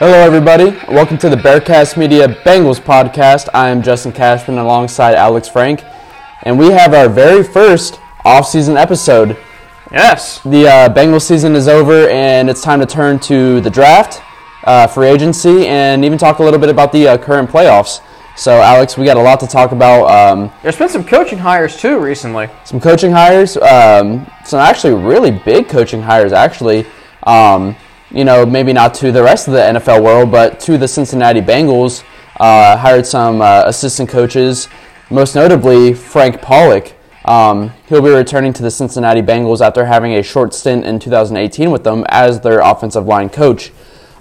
Hello, everybody. Welcome to the Bearcast Media Bengals podcast. I am Justin Cashman alongside Alex Frank, and we have our very first off-season episode. Yes. The uh, Bengals season is over, and it's time to turn to the draft, uh, free agency, and even talk a little bit about the uh, current playoffs. So, Alex, we got a lot to talk about. Um, There's been some coaching hires too recently. some coaching hires, um, some actually really big coaching hires, actually. Um, you know, maybe not to the rest of the NFL world, but to the Cincinnati Bengals, uh, hired some uh, assistant coaches, most notably Frank Pollack. Um, he'll be returning to the Cincinnati Bengals after having a short stint in 2018 with them as their offensive line coach.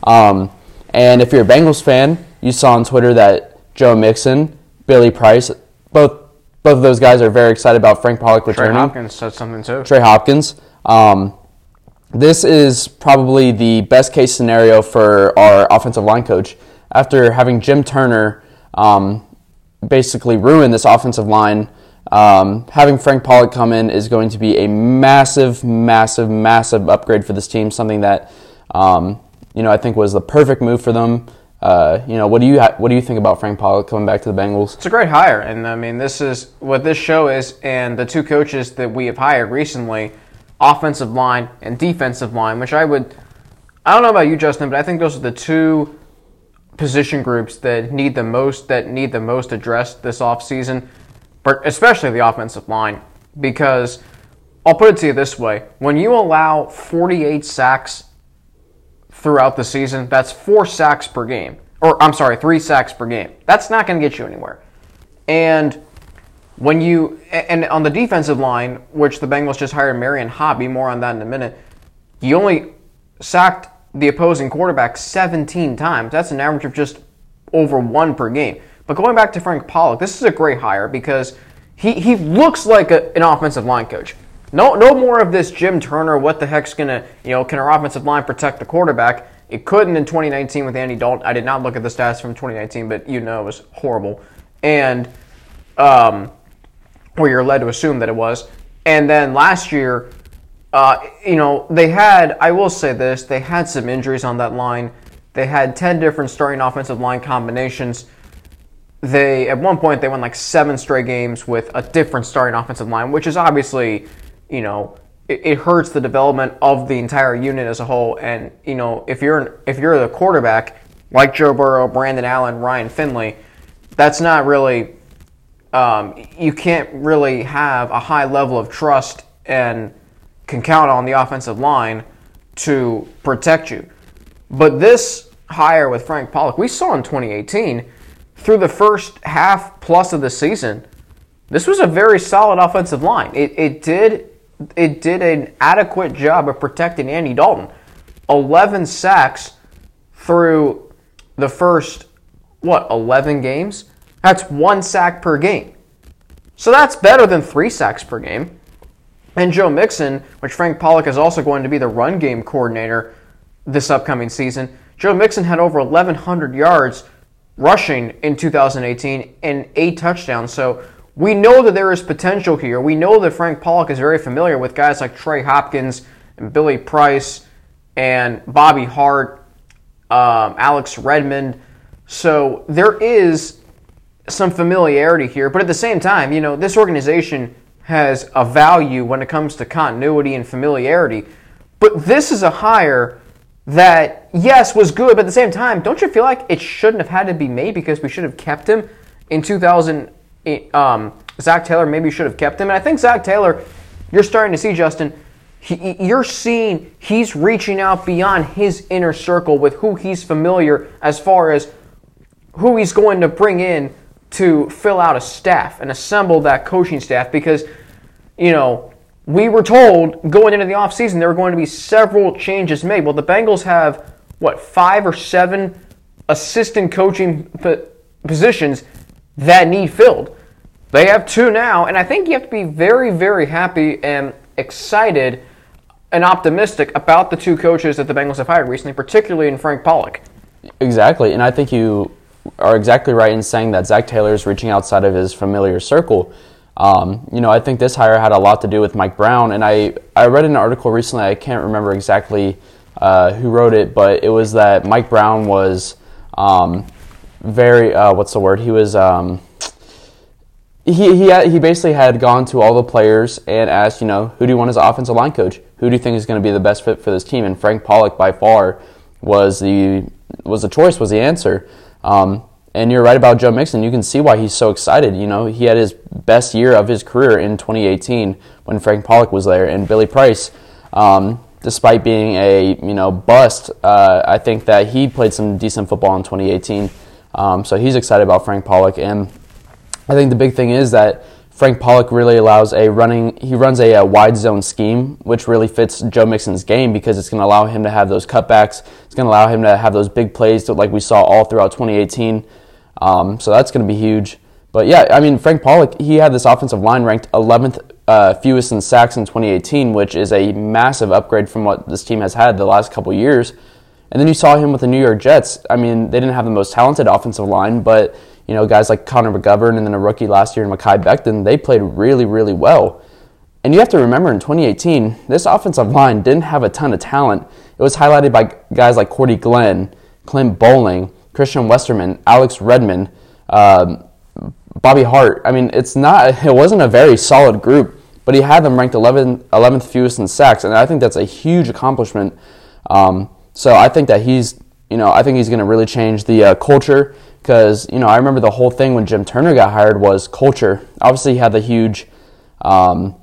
Um, and if you're a Bengals fan, you saw on Twitter that Joe Mixon, Billy Price, both both of those guys are very excited about Frank Pollack returning. Trey. Hopkins said something too. Trey Hopkins. Um, this is probably the best case scenario for our offensive line coach. After having Jim Turner um, basically ruin this offensive line, um, having Frank Pollack come in is going to be a massive, massive, massive upgrade for this team. Something that um, you know I think was the perfect move for them. Uh, you know, what do you ha- what do you think about Frank Pollack coming back to the Bengals? It's a great hire, and I mean, this is what this show is, and the two coaches that we have hired recently, offensive line and defensive line, which I would, I don't know about you, Justin, but I think those are the two position groups that need the most that need the most addressed this offseason, but especially the offensive line, because I'll put it to you this way: when you allow 48 sacks throughout the season, that's four sacks per game. Or, I'm sorry, three sacks per game. That's not going to get you anywhere. And when you, and on the defensive line, which the Bengals just hired Marion Hobby, more on that in a minute, you only sacked the opposing quarterback 17 times. That's an average of just over one per game. But going back to Frank Pollack, this is a great hire because he, he looks like a, an offensive line coach. No, no more of this Jim Turner. What the heck's gonna, you know, can our offensive line protect the quarterback? It couldn't in 2019 with Andy Dalton. I did not look at the stats from 2019, but you know it was horrible. And, um, or you're led to assume that it was. And then last year, uh, you know, they had. I will say this: they had some injuries on that line. They had 10 different starting offensive line combinations they at one point they won like seven straight games with a different starting offensive line, which is obviously, you know, it, it, hurts the development of the entire unit as a whole. And you know, if you're if you're the quarterback like Joe Burrow, Brandon Allen, Ryan Finley, that's not really. Um, you can't really have a high level of trust and can count on the offensive line to protect you. But this hire with Frank Pollack, we saw in 2018 through the first half plus of the season, this was a very solid offensive line. It, it did it did an adequate job of protecting Andy Dalton. 11 sacks through the first what 11 games. That's one sack per game. So that's better than three sacks per game. And Joe Mixon, which Frank Pollack is also going to be the run game coordinator this upcoming season, Joe Mixon had over 1,100 yards rushing in 2018 and eight touchdowns. So we know that there is potential here. We know that Frank Pollack is very familiar with guys like Trey Hopkins and Billy Price and Bobby Hart, um, Alex Redmond. So there is some familiarity here, but at the same time, you know, this organization has a value when it comes to continuity and familiarity. But this is a hire that yes was good, but at the same time, don't you feel like it shouldn't have had to be made because we should have kept him in 2000? Um, Zac Taylor maybe should have kept him, and I think Zac Taylor, you're starting to see Justin. He, you're seeing he's reaching out beyond his inner circle with who he's familiar as far as who he's going to bring in to fill out a staff and assemble that coaching staff because you know we were told going into the offseason there were going to be several changes made. Well, the Bengals have, what, five or seven assistant coaching positions that need filled. They have two now, and I think you have to be very, very happy and excited and optimistic about the two coaches that the Bengals have hired recently, particularly in Frank Pollack. Exactly, and I think you are exactly right in saying that Zac Taylor is reaching outside of his familiar circle. Um, you know, I think this hire had a lot to do with Mike Brown, and I, I read an article recently. I can't remember exactly uh, who wrote it, but it was that Mike Brown was um, very uh, what's the word? He was um, he he he basically had gone to all the players and asked, you know, who do you want as offensive line coach? Who do you think is going to be the best fit for this team? And Frank Pollack by far was the was the choice, was the answer. Um, and you're right about Joe Mixon. You can see why he's so excited. You know, he had his best year of his career in 2018 when Frank Pollack was there, and Billy Price. Um, despite being a you know bust, uh, I think that he played some decent football in 2018. Um, so he's excited about Frank Pollack, and I think the big thing is that Frank Pollack really allows a running. He runs a, a wide zone scheme, which really fits Joe Mixon's game because it's going to allow him to have those cutbacks. It's going to allow him to have those big plays, like we saw all throughout 2018. Um, so that's going to be huge. But yeah, I mean Frank Pollack, he had this offensive line ranked 11th uh, fewest in sacks in 2018, which is a massive upgrade from what this team has had the last couple years. And then you saw him with the New York Jets. I mean, they didn't have the most talented offensive line, but you know, guys like Connor McGovern and then a rookie last year in Mekhi Becton, they played really, really well. And you have to remember in 2018, this offensive line didn't have a ton of talent. It was highlighted by guys like Cordy Glenn, Clint Boling, Christian Westerman, Alex Redmond, um, Bobby Hart. I mean, it's not. It wasn't a very solid group, but he had them ranked 11, 11th fewest in sacks, and I think that's a huge accomplishment. Um, so I think that he's, you know, I think he's going to really change the uh, culture because you know I remember the whole thing when Jim Turner got hired was culture. Obviously, he had the huge um,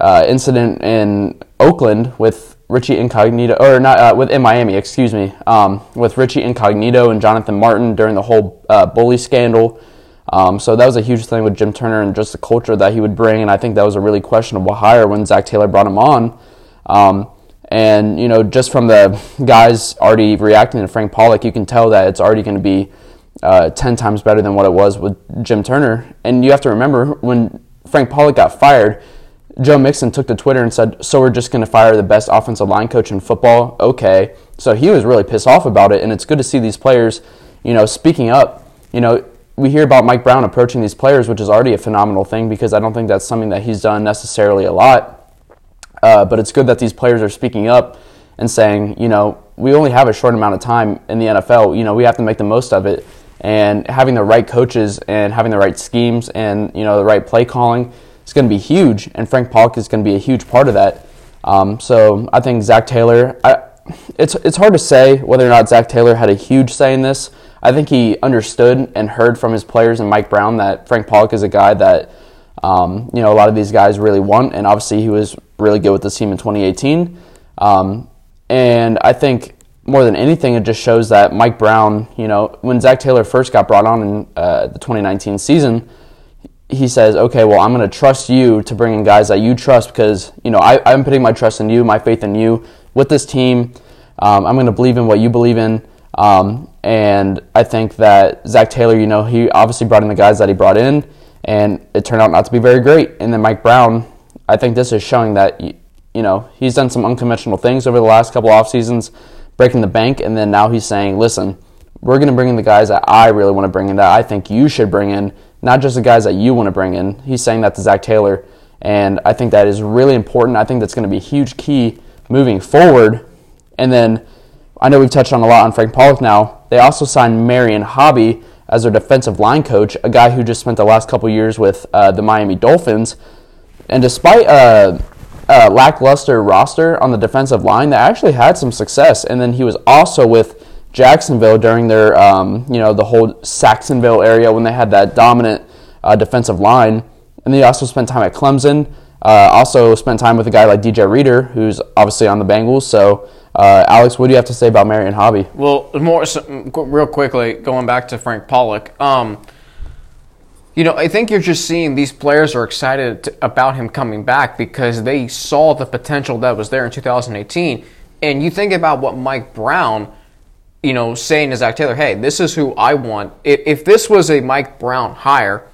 uh, incident in Oakland with Richie Incognito, or not uh, with in Miami, excuse me, um, with Richie Incognito and Jonathan Martin during the whole uh, bully scandal. Um, so that was a huge thing with Jim Turner and just the culture that he would bring, and I think that was a really questionable hire when Zac Taylor brought him on. Um, and you know, just from the guys already reacting to Frank Pollack, you can tell that it's already going to be uh, 10 times better than what it was with Jim Turner. And you have to remember when Frank Pollack got fired, Joe Mixon took to Twitter and said, So we're just going to fire the best offensive line coach in football? Okay. So he was really pissed off about it. And it's good to see these players, you know, speaking up. You know, we hear about Mike Brown approaching these players, which is already a phenomenal thing because I don't think that's something that he's done necessarily a lot. Uh, but it's good that these players are speaking up and saying, you know, we only have a short amount of time in the NFL. You know, we have to make the most of it and having the right coaches and having the right schemes and you know the right play calling is going to be huge. And Frank Pollack is going to be a huge part of that. Um, so I think Zac Taylor. I, it's it's hard to say whether or not Zac Taylor had a huge say in this. I think he understood and heard from his players and Mike Brown that Frank Pollack is a guy that um, you know a lot of these guys really want, and obviously he was really good with the team in 2018. Um, and I think more than anything, it just shows that Mike Brown, you know, when Zac Taylor first got brought on in uh, the 2019 season, he says, okay, well, I'm going to trust you to bring in guys that you trust because, you know, I, am putting my trust in you, my faith in you with this team. Um, I'm going to believe in what you believe in. Um, and I think that Zac Taylor, you know, he obviously brought in the guys that he brought in, and it turned out not to be very great. And then Mike Brown, I think this is showing that, you know, he's done some unconventional things over the last couple off seasons breaking the bank, and then now he's saying, listen, we're going to bring in the guys that I really want to bring in, that I think you should bring in, not just the guys that you want to bring in. He's saying that to Zac Taylor, and I think that is really important. I think that's going to be a huge key moving forward. And then I know we've touched on a lot on Frank Pollack now. They also signed Marion Hobby as their defensive line coach, a guy who just spent the last couple years with uh, the Miami Dolphins. And despite uh, uh, lackluster roster on the defensive line that actually had some success. And then he was also with Jacksonville during their, um, you know, the whole Sacksonville area when they had that dominant uh, defensive line. And he also spent time at Clemson. Uh, also spent time with a guy like DJ Reader, who's obviously on the Bengals. So, uh, Alex, what do you have to say about Marion Hobby? Well, more so, real quickly, going back to Frank Pollack. Um, you know, I think you're just seeing these players are excited to, about him coming back because they saw the potential that was there in 2018. And you think about what Mike Brown, you know, saying to Zac Taylor, hey, this is who I want. If, if this was a Mike Brown hire,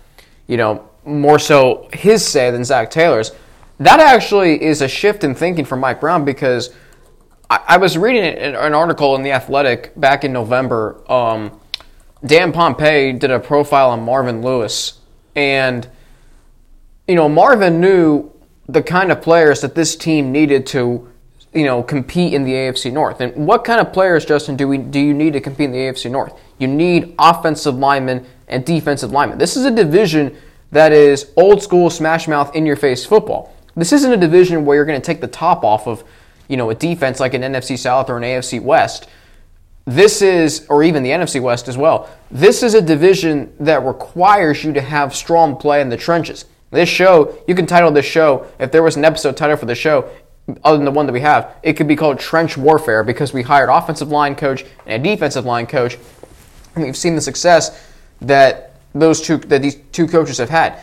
you know, more so his say than Zac Taylor's, that actually is a shift in thinking for Mike Brown because I, I was reading an article in The Athletic back in November. Um, Dan Pompei did a profile on Marvin Lewis, and you know Marvin knew the kind of players that this team needed to you know, compete in the AFC North. And what kind of players, Justin, do we do you need to compete in the AFC North? You need offensive linemen and defensive linemen. This is a division that is old school smash mouth in your face football. This isn't a division where you're going to take the top off of, you know, a defense like an NFC South or an AFC West. This is, or even the NFC West as well. This is a division that requires you to have strong play in the trenches. This show, you can title this show, if there was an episode title for the show, other than the one that we have, it could be called Trench Warfare because we hired offensive line coach and a defensive line coach. And we've seen the success that those two that these two coaches have had.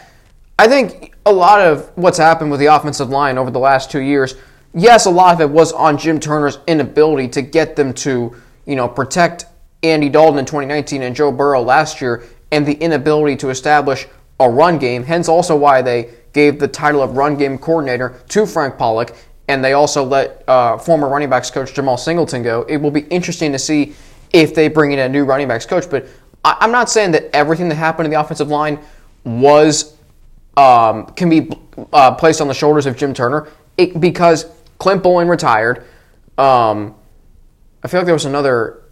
I think a lot of what's happened with the offensive line over the last two years, yes, a lot of it was on Jim Turner's inability to get them to, you know, protect Andy Dalton in 2019 and Joe Burrow last year, and the inability to establish a run game. Hence, also why they gave the title of run game coordinator to Frank Pollack, and they also let uh, former running backs coach Jemal Singleton go. It will be interesting to see if they bring in a new running backs coach. But I, am not saying that everything that happened in the offensive line was um, can be uh, placed on the shoulders of Jim Turner it, because Clint Boling retired. Um, I feel like there was another.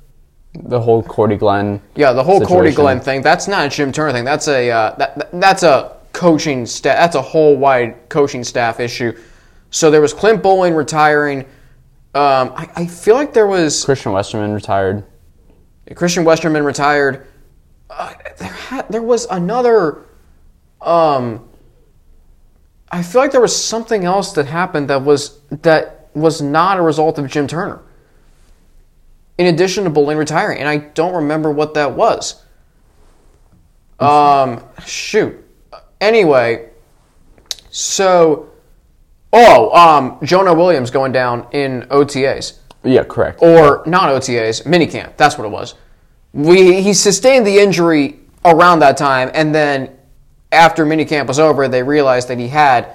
The whole Cordy Glenn. Yeah, the whole situation. Cordy Glenn thing. That's not a Jim Turner thing. That's a uh, that, that's a coaching staff. That's a whole wide coaching staff issue. So there was Clint Boling retiring. Um, I, I, feel like there was Christian Westerman retired. Christian Westerman retired. Uh, there, had, there was another. Um, I feel like there was something else that happened that was that was not a result of Jim Turner. In addition to Boling retiring, and I don't remember what that was. Um, shoot. Anyway, so Oh, um, Jonah Williams going down in OTAs. Yeah, correct. Or not OTAs, minicamp. That's what it was. We he sustained the injury around that time, and then after minicamp was over, they realized that he had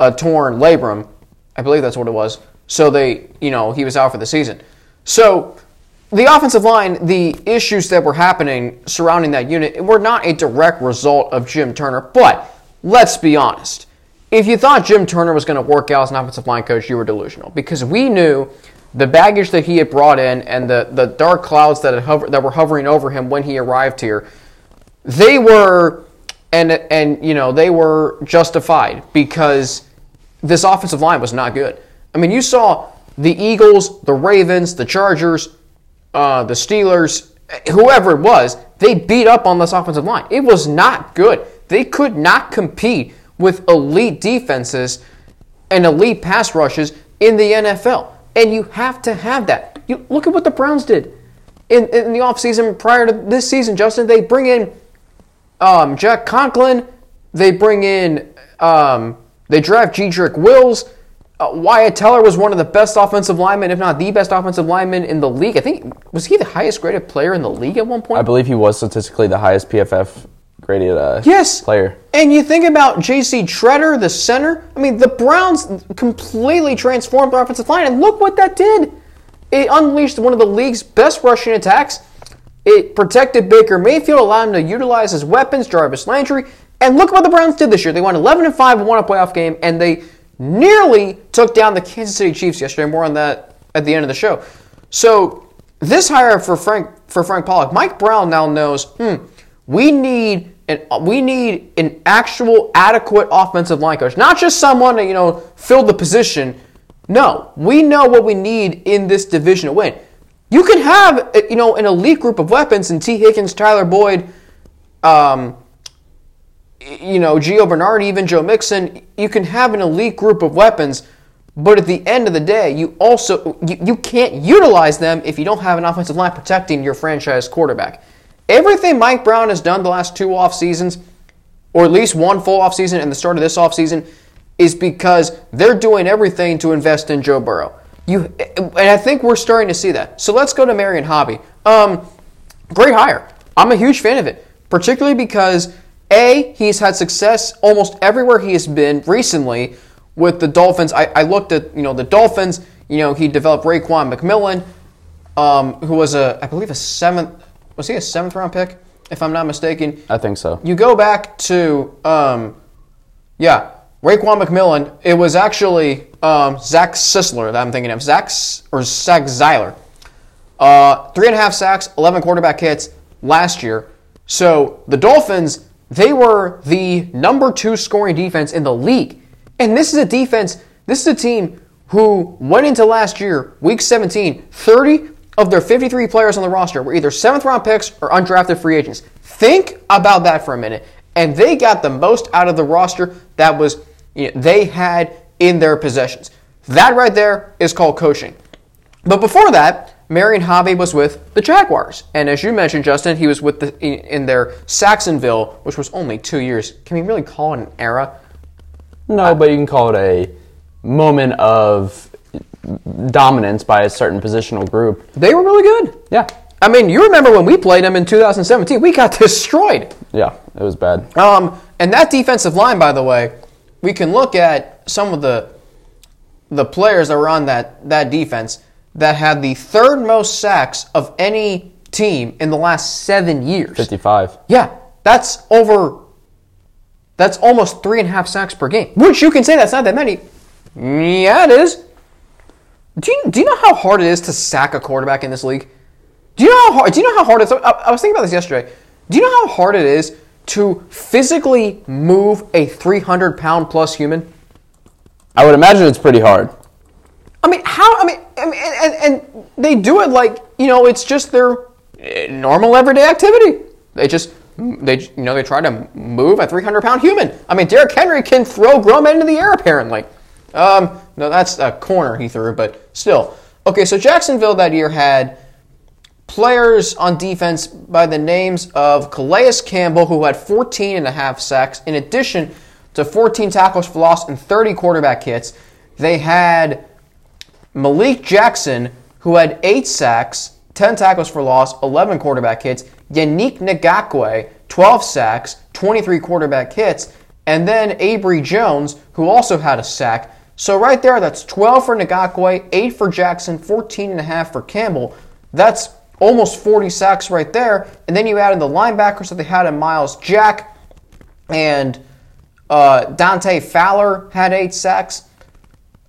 a torn labrum. I believe that's what it was. So they, you know, he was out for the season. So the offensive line, the issues that were happening surrounding that unit were not a direct result of Jim Turner. But let's be honest if you thought Jim Turner was going to work out as an offensive line coach, you were delusional because we knew the baggage that he had brought in and the, the dark clouds that, hover, that were hovering over him when he arrived here, they were and and you know they were justified because this offensive line was not good. I mean, you saw the Eagles, the Ravens, the Chargers, uh, the Steelers, whoever it was, they beat up on this offensive line. It was not good. They could not compete with elite defenses and elite pass rushes in the NFL. And you have to have that. You look at what the Browns did in, in the offseason prior to this season, Justin. They bring in um, Jack Conklin. They bring in, um, they draft Jedrick Wills. Uh, Wyatt Teller was one of the best offensive linemen, if not the best offensive lineman in the league. I think, was he the highest graded player in the league at one point? I believe he was statistically the highest PFF graded uh, yes. player. And you think about J.C. Tretter, the center. I mean, the Browns completely transformed their offensive line, and look what that did. It unleashed one of the league's best rushing attacks. It protected Baker Mayfield, allowed him to utilize his weapons, Jarvis Landry. And look what the Browns did this year. They won 11 and 5 and won a playoff game, and they nearly took down the Kansas City Chiefs yesterday. More on that at the end of the show. So this hire for Frank for Frank Pollack, Mike Brown now knows. Hmm, we need and we need an actual adequate offensive line coach, not just someone to you know fill the position. No, we know what we need in this division to win. You can have you know an elite group of weapons in Tee Higgins, Tyler Boyd, um, you know Gio Bernard, even Joe Mixon. You can have an elite group of weapons, but at the end of the day, you also you, you can't utilize them if you don't have an offensive line protecting your franchise quarterback. Everything Mike Brown has done the last two off seasons, or at least one full off season and the start of this off season, is because they're doing everything to invest in Joe Burrow. You and I think we're starting to see that. So let's go to Marion Hobby. Um, great hire. I'm a huge fan of it, particularly because a he's had success almost everywhere he has been recently with the Dolphins. I, I looked at you know the Dolphins. You know he developed Raekwon McMillan, um, who was a I believe a seventh was he a seventh round pick, if I'm not mistaken? I think so. You go back to, um, yeah, Raekwon McMillan. It was actually um, Zach Sisler that I'm thinking of. Zach or Zach Sieler. Uh, three and a half sacks, 11 quarterback hits last year. So the Dolphins, they were the number two scoring defense in the league. And this is a defense, this is a team who went into last year, week 17, 30 of their 53 players on the roster were either seventh round picks or undrafted free agents. Think about that for a minute. And they got the most out of the roster that was you know, they had in their possessions. That right there is called coaching. But before that, Marion Hobby was with the Jaguars, and as you mentioned, Justin, he was with the in their Sacksonville, which was only two years. Can we really call it an era? No, but you can call it a moment of dominance by a certain positional group. They were really good. Yeah, I mean, you remember when we played them in 2017? We got destroyed. yeah, it was bad. Um, and that defensive line, by the way, we can look at some of the the players that were on that that defense that had the third most sacks of any team in the last seven years. Fifty-five. Yeah, that's over. That's almost three and a half sacks per game. Which you can say that's not that many. Yeah, it is. Do you, do you know how hard it is to sack a quarterback in this league? Do you know how hard? Do you know how hard it's? I, I was thinking about this yesterday. Do you know how hard it is to physically move a 300 pound plus human? I would imagine it's pretty hard. I mean, how? I mean, I mean and, and they do it like you know, it's just their eh, normal everyday activity. They just they you know they try to move a 300 pound human. I mean, Derrick Henry can throw grown men into the air apparently. Um, no, that's a corner he threw, but still. Okay, so Jacksonville that year had players on defense by the names of Calais Campbell, who had 14 and a half sacks, in addition to 14 tackles for loss and 30 quarterback hits. They had Malik Jackson, who had eight sacks, 10 tackles for loss, 11 quarterback hits. Yannick Ngakoue, 12 sacks, 23 quarterback hits. And then Abry Jones, who also had a sack. So right there, that's 12 for Ngakoue, 8 for Jackson, 14 and a half for Campbell. That's almost 40 sacks right there. And then you add in the linebackers that they had in Myles Jack and uh, Dante Fowler had eight sacks.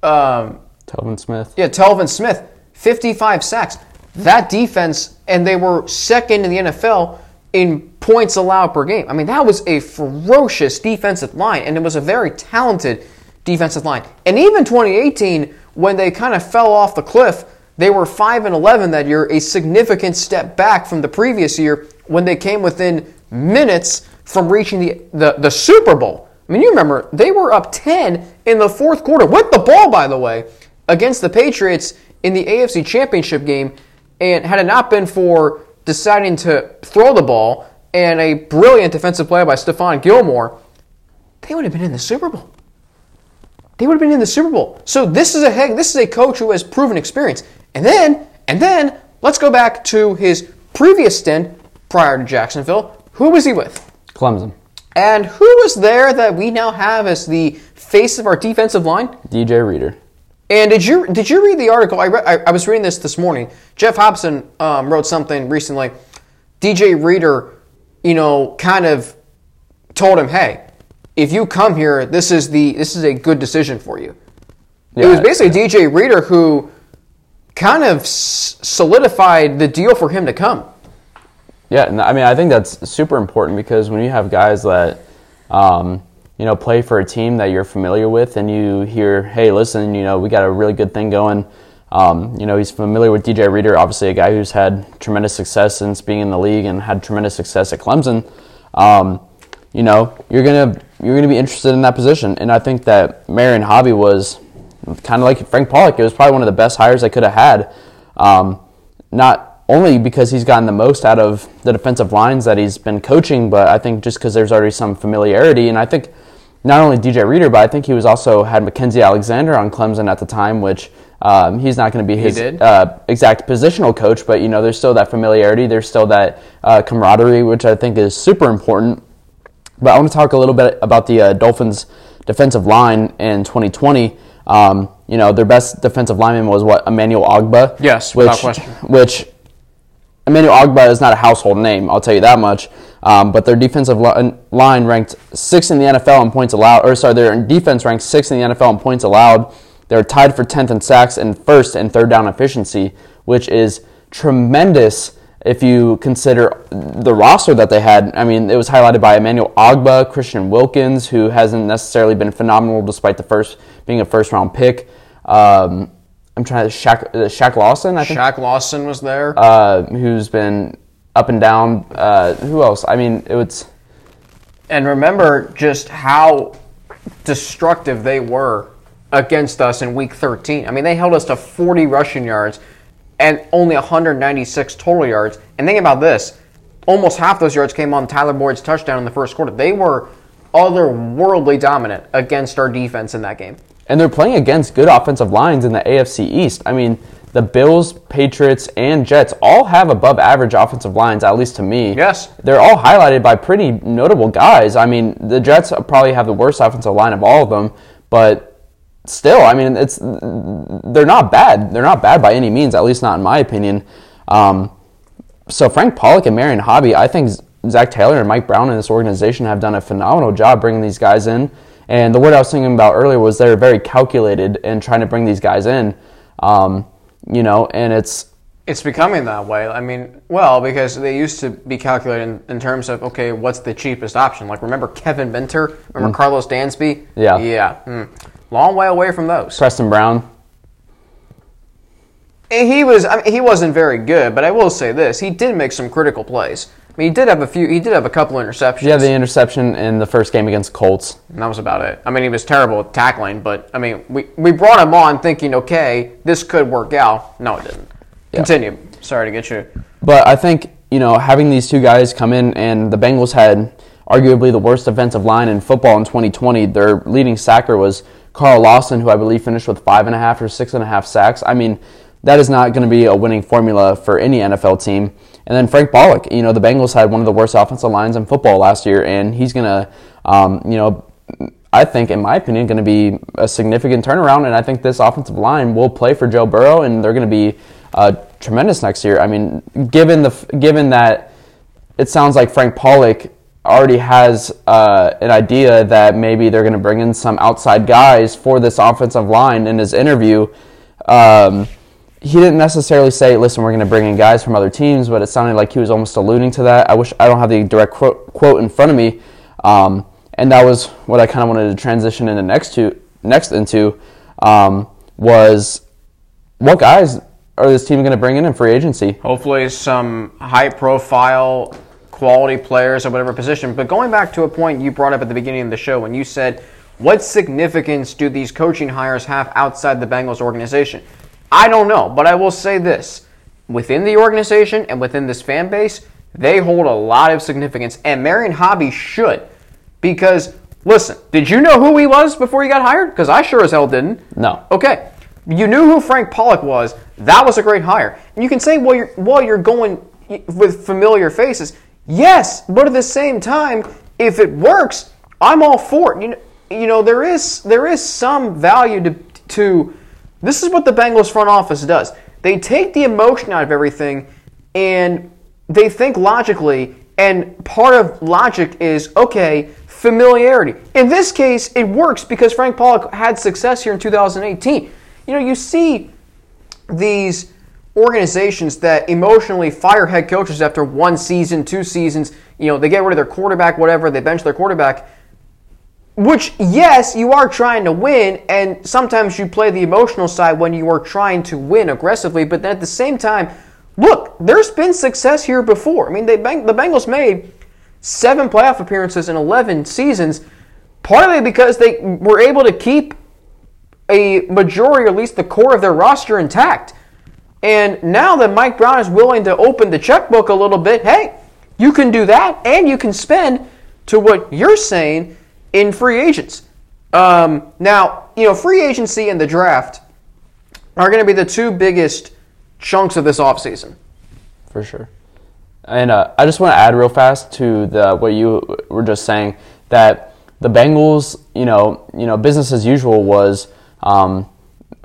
Um, Telvin Smith. yeah, Telvin Smith, 55 sacks. That defense, and they were second in the NFL in points allowed per game. I mean, that was a ferocious defensive line, and it was a very talented defensive line. And even 2018, when they kind of fell off the cliff, they were 5 and 11 that year, a significant step back from the previous year when they came within minutes from reaching the, the, the Super Bowl. I mean, you remember, they were up 10 in the fourth quarter, with the ball, by the way, against the Patriots in the AFC Championship game. And had it not been for deciding to throw the ball and a brilliant defensive play by Stephon Gilmore, they would have been in the Super Bowl. They would have been in the Super Bowl. So this is a heck, this is a coach who has proven experience. And then, and then, let's go back to his previous stint prior to Jacksonville. Who was he with? Clemson. And who was there that we now have as the face of our defensive line? DJ Reader. And did you did you read the article? I, re- I, I was reading this this morning. Geoff Hobson um, wrote something recently. DJ Reader, you know, kind of told him, "Hey, if you come here, this is the this is a good decision for you." it was Yeah, basically DJ Reader who kind of s- solidified the deal for him to come. Yeah, and I mean, I think that's super important because when you have guys that, um, you know, play for a team that you're familiar with, and you hear, "Hey, listen, you know, we got a really good thing going." Um, you know, he's familiar with DJ Reader, obviously a guy who's had tremendous success since being in the league and had tremendous success at Clemson. Um, you know, you're gonna you're gonna be interested in that position, and I think that Marion Hobby was kind of like Frank Pollack. It was probably one of the best hires I could have had. Um, not only because he's gotten the most out of the defensive lines that he's been coaching, but I think just because there's already some familiarity. And I think not only DJ Reader, but I think he was also had Mackensie Alexander on Clemson at the time, which um, he's not going to be his uh, exact positional coach, but you know there's still that familiarity, there's still that uh, camaraderie, which I think is super important. But I want to talk a little bit about the uh, Dolphins' defensive line in 2020. Um, you know, their best defensive lineman was what Emmanuel Ogbah. Yes, which, without question. Which Emmanuel Ogbah is not a household name. I'll tell you that much. Um, but their defensive line ranked sixth in the NFL in points allowed, or sorry, their defense ranked sixth in the NFL in points allowed. They're tied for 10th in sacks and first in third down efficiency, which is tremendous if you consider the roster that they had. I mean, it was highlighted by Emmanuel Ogbah, Christian Wilkins, who hasn't necessarily been phenomenal despite the first being a first round pick. Um, I'm trying to Shaq, uh, Shaq Lawson. I think Shaq Lawson was there, uh, who's been up and down. Uh, who else? I mean, it was. And remember just how destructive they were against us in Week 13. I mean, they held us to 40 rushing yards and only 196 total yards. And think about this: almost half those yards came on Tyler Boyd's touchdown in the first quarter. They were otherworldly dominant against our defense in that game. And they're playing against good offensive lines in the AFC East. I mean, the Bills, Patriots, and Jets all have above average offensive lines, at least to me. Yes. They're all highlighted by pretty notable guys. I mean, the Jets probably have the worst offensive line of all of them, but still, I mean, it's they're not bad. They're not bad by any means, at least not in my opinion. Um, so Frank Pollack and Marion Hobby, I think Zac Taylor and Mike Brown in this organization have done a phenomenal job bringing these guys in. And the word I was thinking about earlier was they're very calculated in trying to bring these guys in. Um, you know, and it's it's becoming that way. I mean, well, because they used to be calculated in, in terms of okay, what's the cheapest option? Like remember Kevin Minter, remember mm. Karlos Dansby? Yeah, yeah, mm. long way away from those. Preston Brown. He was. I mean, he wasn't very good, but I will say this: he did make some critical plays. He did have a few. He did have a couple interceptions. Yeah, the interception in the first game against Colts. And that was about it. I mean, he was terrible at tackling, but I mean, we we brought him on thinking, okay, this could work out. No, it didn't. Yeah. Continue. Sorry to get you. But I think you know having these two guys come in, and the Bengals had arguably the worst defensive line in football in 2020. Their leading sacker was Carl Lawson, who I believe finished with five and a half or six and a half sacks. I mean, that is not going to be a winning formula for any NFL team. And then Frank Pollack, you know, the Bengals had one of the worst offensive lines in football last year, and he's going to, um, you know, I think, in my opinion, going to be a significant turnaround. And I think this offensive line will play for Joe Burrow, and they're going to be uh, tremendous next year. I mean, given the given that it sounds like Frank Pollack already has uh, an idea that maybe they're going to bring in some outside guys for this offensive line in his interview. Um, he didn't necessarily say, "Listen, we're going to bring in guys from other teams," but it sounded like he was almost alluding to that. I wish I don't have the direct quote, quote in front of me, um, and that was what I kind of wanted to transition into next to next into um, was what guys are this team going to bring in in free agency? Hopefully, some high-profile, quality players at whatever position. But going back to a point you brought up at the beginning of the show when you said, "What significance do these coaching hires have outside the Bengals organization?" I don't know, but I will say this. Within the organization and within this fan base, they hold a lot of significance, and Marion Hobby should. Because, listen, did you know who he was before he got hired? Because I sure as hell didn't. No. Okay. You knew who Frank Pollack was. That was a great hire. And you can say, well, you're, while you're going with familiar faces, yes, but at the same time, if it works, I'm all for it. You know, you know there is there is some value to to this is what the Bengals front office does. They take the emotion out of everything and they think logically, and part of logic is okay, familiarity. In this case, it works because Frank Pollack had success here in 2018. You know, you see these organizations that emotionally fire head coaches after one season, two seasons. You know, they get rid of their quarterback, whatever, they bench their quarterback. Which, yes, you are trying to win, and sometimes you play the emotional side when you are trying to win aggressively, but then at the same time, look, there's been success here before. I mean, they, the Bengals made seven playoff appearances in 11 seasons, partly because they were able to keep a majority, or at least the core of their roster intact. And now that Mike Brown is willing to open the checkbook a little bit, hey, you can do that, and you can spend to what you're saying in free agents. Um, now, you know, free agency and the draft are going to be the two biggest chunks of this offseason. For sure. And uh, I just want to add real fast to the what you were just saying that the Bengals, you know, you know, business as usual was um,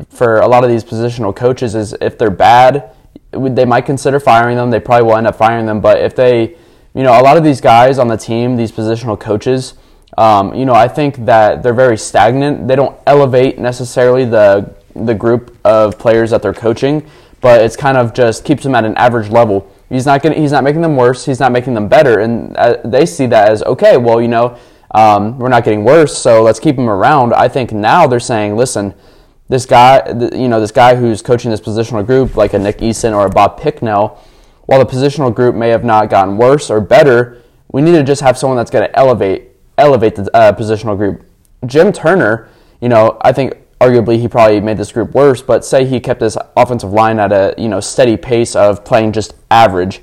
for a lot of these positional coaches is if they're bad, they might consider firing them. They probably will end up firing them, but if they you know, a lot of these guys on the team, these positional coaches, um, you know, I think that they're very stagnant. They don't elevate necessarily the the group of players that they're coaching, but it's kind of just keeps them at an average level. He's not getting, he's not making them worse. He's not making them better, and uh, they see that as okay. Well, you know, um, we're not getting worse, so let's keep him around. I think now they're saying, listen, this guy, you know, this guy who's coaching this positional group, like a Nick Eason or a Bob Bicknell, while the positional group may have not gotten worse or better, we need to just have someone that's going to elevate elevate the uh, positional group. Jim Turner, you know, I think arguably he probably made this group worse, but say he kept his offensive line at a you know steady pace of playing just average.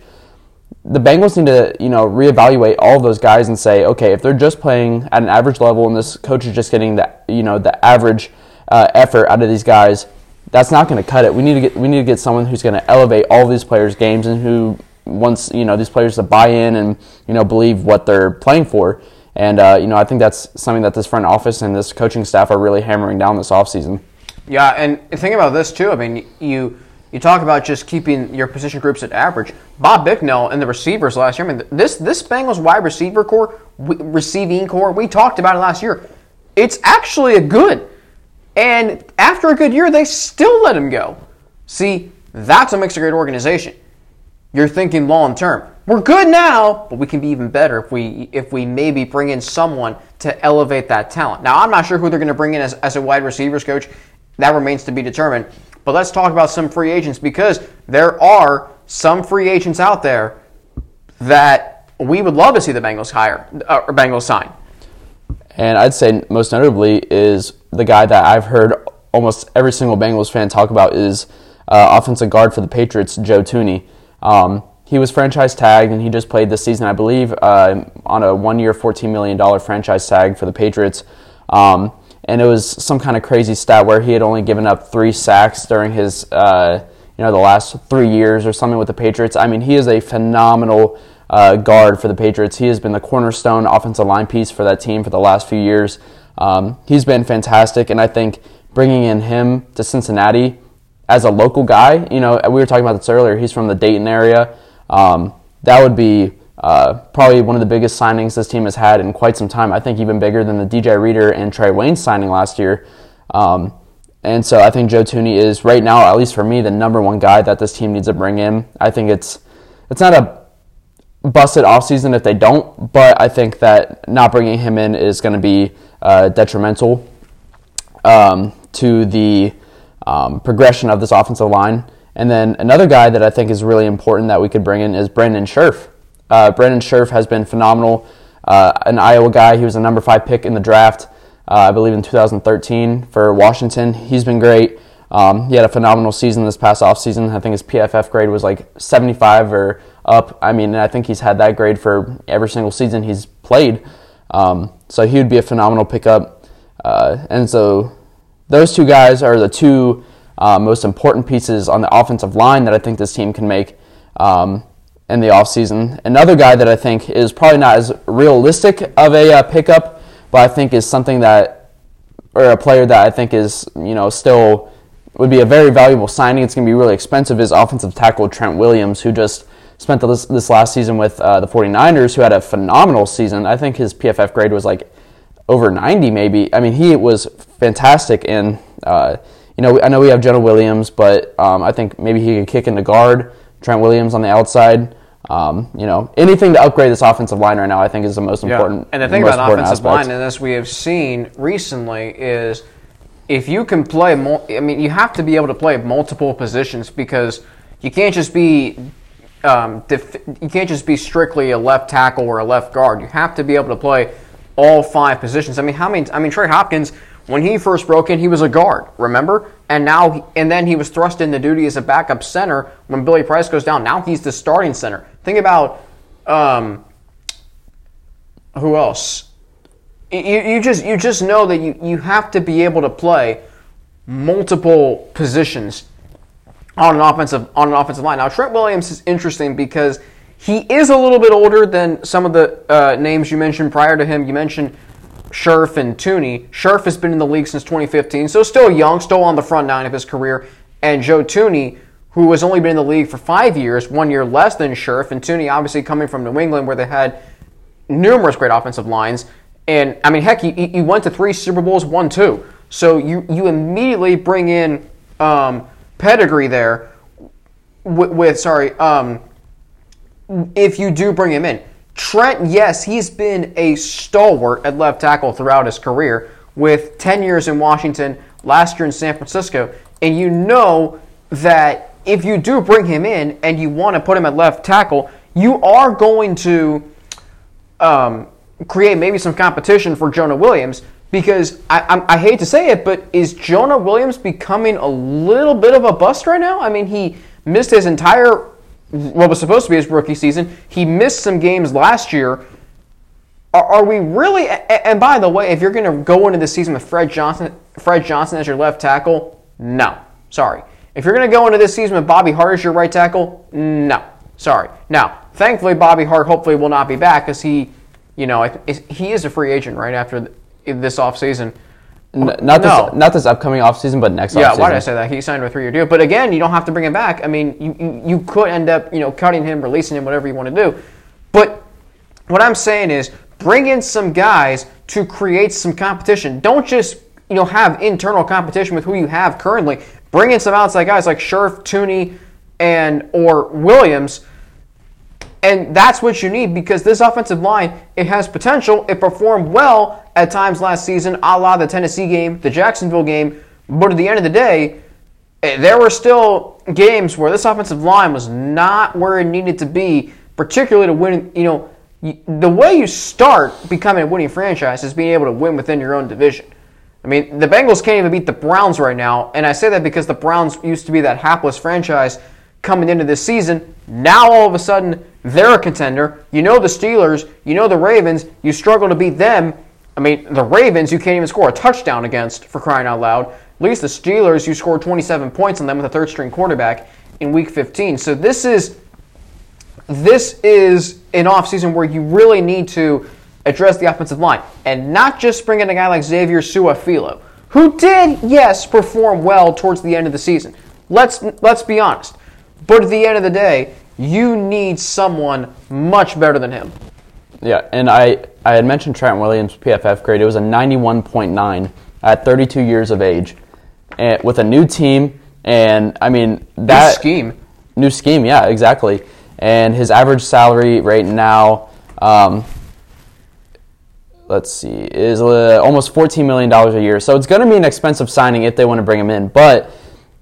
The Bengals need to you know reevaluate all those guys and say, okay, if they're just playing at an average level and this coach is just getting the you know the average uh, effort out of these guys, that's not going to cut it. We need to get we need to get someone who's going to elevate all these players' games and who wants you know these players to buy in and you know believe what they're playing for. And uh, you know, I think that's something that this front office and this coaching staff are really hammering down this offseason. Yeah, and think about this too. I mean, you you talk about just keeping your position groups at average. Bob Bicknell and the receivers last year. I mean, this this Bengals wide receiver core, receiving core, we talked about it last year. It's actually a good. And after a good year, they still let him go. See, that's what makes a great organization. You're thinking long term we're good now, but we can be even better if we if we maybe bring in someone to elevate that talent. Now, I'm not sure who they're going to bring in as, as a wide receivers coach. That remains to be determined. But let's talk about some free agents because there are some free agents out there that we would love to see the Bengals hire uh, or Bengals sign. And I'd say most notably is the guy that I've heard almost every single Bengals fan talk about is uh, offensive guard for the Patriots, Joe Thuney. Um, he was franchise tagged and he just played this season, I believe, uh, on a one year, $14 million franchise tag for the Patriots. Um, and it was some kind of crazy stat where he had only given up three sacks during his, uh, you know, the last three years or something with the Patriots. I mean, he is a phenomenal uh, guard for the Patriots. He has been the cornerstone offensive line piece for that team for the last few years. Um, he's been fantastic, and I think bringing in him to Cincinnati as a local guy, you know, we were talking about this earlier. He's from the Dayton area. Um, that would be uh, probably one of the biggest signings this team has had in quite some time. I think even bigger than the DJ Reader and Trey Wayne signing last year. Um, and so I think Joe Thuney is right now, at least for me, the number one guy that this team needs to bring in. I think it's it's not a busted offseason if they don't, but I think that not bringing him in is going to be uh, detrimental um, to the um, progression of this offensive line. And then another guy that I think is really important that we could bring in is Brandon Scherff. Uh, Brandon Scherff has been phenomenal. Uh, an Iowa guy. He was a number five pick in the draft, uh, I believe, in 2013 for Washington. He's been great. Um, he had a phenomenal season this past offseason. I think his PFF grade was like 75 or up. I mean, I think he's had that grade for every single season he's played. Um, so he would be a phenomenal pickup. Uh, and so those two guys are the two uh, most important pieces on the offensive line that I think this team can make um, in the offseason. Another guy that I think is probably not as realistic of a uh, pickup, but I think is something that, or a player that I think is, you know, still would be a very valuable signing. It's going to be really expensive is offensive tackle Trent Williams, who just spent this, this last season with uh, the 49ers, who had a phenomenal season. I think his PFF grade was like over 90 maybe. I mean, he was fantastic in uh, you know, I know we have Jonah Williams, but um, I think maybe he could kick into guard. Trent Williams on the outside. Um, you know, anything to upgrade this offensive line right now, I think, is the most important. Yeah. And the thing about offensive aspect. line, and as we have seen recently, is if you can play, I mean, you have to be able to play multiple positions because you can't just be um, def- you can't just be strictly a left tackle or a left guard. You have to be able to play all five positions. I mean, how many? I mean, Trey Hopkins when he first broke in, he was a guard, remember? And now, and then he was thrust into duty as a backup center when Billy Price goes down. Now he's the starting center. Think about um, who else? You, you just you just know that you, you have to be able to play multiple positions on an offensive on an offensive line. Now Trent Williams is interesting because he is a little bit older than some of the uh, names you mentioned prior to him. You mentioned Scherff and Thuney. Scherff has been in the league since 2015, so still young, still on the front nine of his career. And Joe Thuney, who has only been in the league for five years, one year less than Scherff, and Thuney, obviously coming from New England where they had numerous great offensive lines. And I mean, heck, he, he went to three Super Bowls, won two. So you, you immediately bring in um, pedigree there with, with sorry, um, if you do bring him in. Trent, yes, he's been a stalwart at left tackle throughout his career with 10 years in Washington, last year in San Francisco. And you know that if you do bring him in and you want to put him at left tackle, you are going to um, create maybe some competition for Jonah Williams because I, I, I, hate to say it, but is Jonah Williams becoming a little bit of a bust right now? I mean, he missed his entire what was supposed to be his rookie season. He missed some games last year. Are, are we really? And by the way, if you're going to go into the season with Fred Johnson, Fred Johnson as your left tackle, no, sorry. If you're going to go into this season with Bobby Hart as your right tackle, no, sorry. Now, thankfully, Bobby Hart hopefully will not be back because he, you know, he is a free agent right after this offseason. N- oh, not no. this, not this upcoming offseason, but next. Yeah, offseason. why did I say that? He signed a three-year deal, but again, you don't have to bring him back. I mean, you, you, you could end up, you know, cutting him, releasing him, whatever you want to do. But what I'm saying is, bring in some guys to create some competition. Don't just, you know, have internal competition with who you have currently. Bring in some outside guys like Scherff, Thuney, and or Williams and that's what you need because this offensive line, it has potential. It performed well at times last season, a la the Tennessee game, the Jacksonville game. But at the end of the day, eh, there were still games where this offensive line was not where it needed to be, particularly to win. You know, the way you start becoming a winning franchise is being able to win within your own division. I mean, the Bengals can't even beat the Browns right now, and I say that because the Browns used to be that hapless franchise coming into this season. Now all of a sudden they're a contender. You know the Steelers, you know the Ravens, you struggle to beat them. I mean, the Ravens you can't even score a touchdown against for crying out loud. At least the Steelers you scored 27 points on them with a third string quarterback in week 15. So this is this is an offseason where you really need to address the offensive line and not just bring in a guy like Xavier Su'a-Filo, who did, yes, perform well towards the end of the season. Let's let's be honest. But at the end of the day, you need someone much better than him. Yeah, and I, I had mentioned Trent Williams' PFF grade. It was a 91.9 at 32 years of age, and with a new team. And I mean that new scheme, new scheme, yeah, exactly. And his average salary right now, um, let's see, is uh, almost 14 million dollars a year. So it's going to be an expensive signing if they want to bring him in. But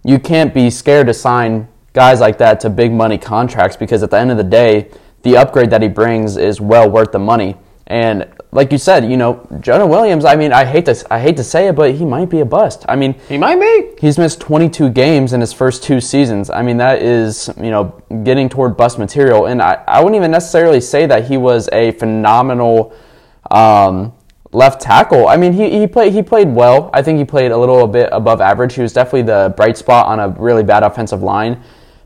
you can't be scared to sign guys like that to big money contracts because at the end of the day, the upgrade that he brings is well worth the money. And like you said, you know, Jonah Williams, I mean, I hate to I hate to say it, but he might be a bust. I mean, he might be. He's missed 22 games in his first two seasons. I mean, that is, you know, getting toward bust material. And I, I wouldn't even necessarily say that he was a phenomenal um, left tackle. I mean, he, he played he played well. I think he played a little bit above average. He was definitely the bright spot on a really bad offensive line.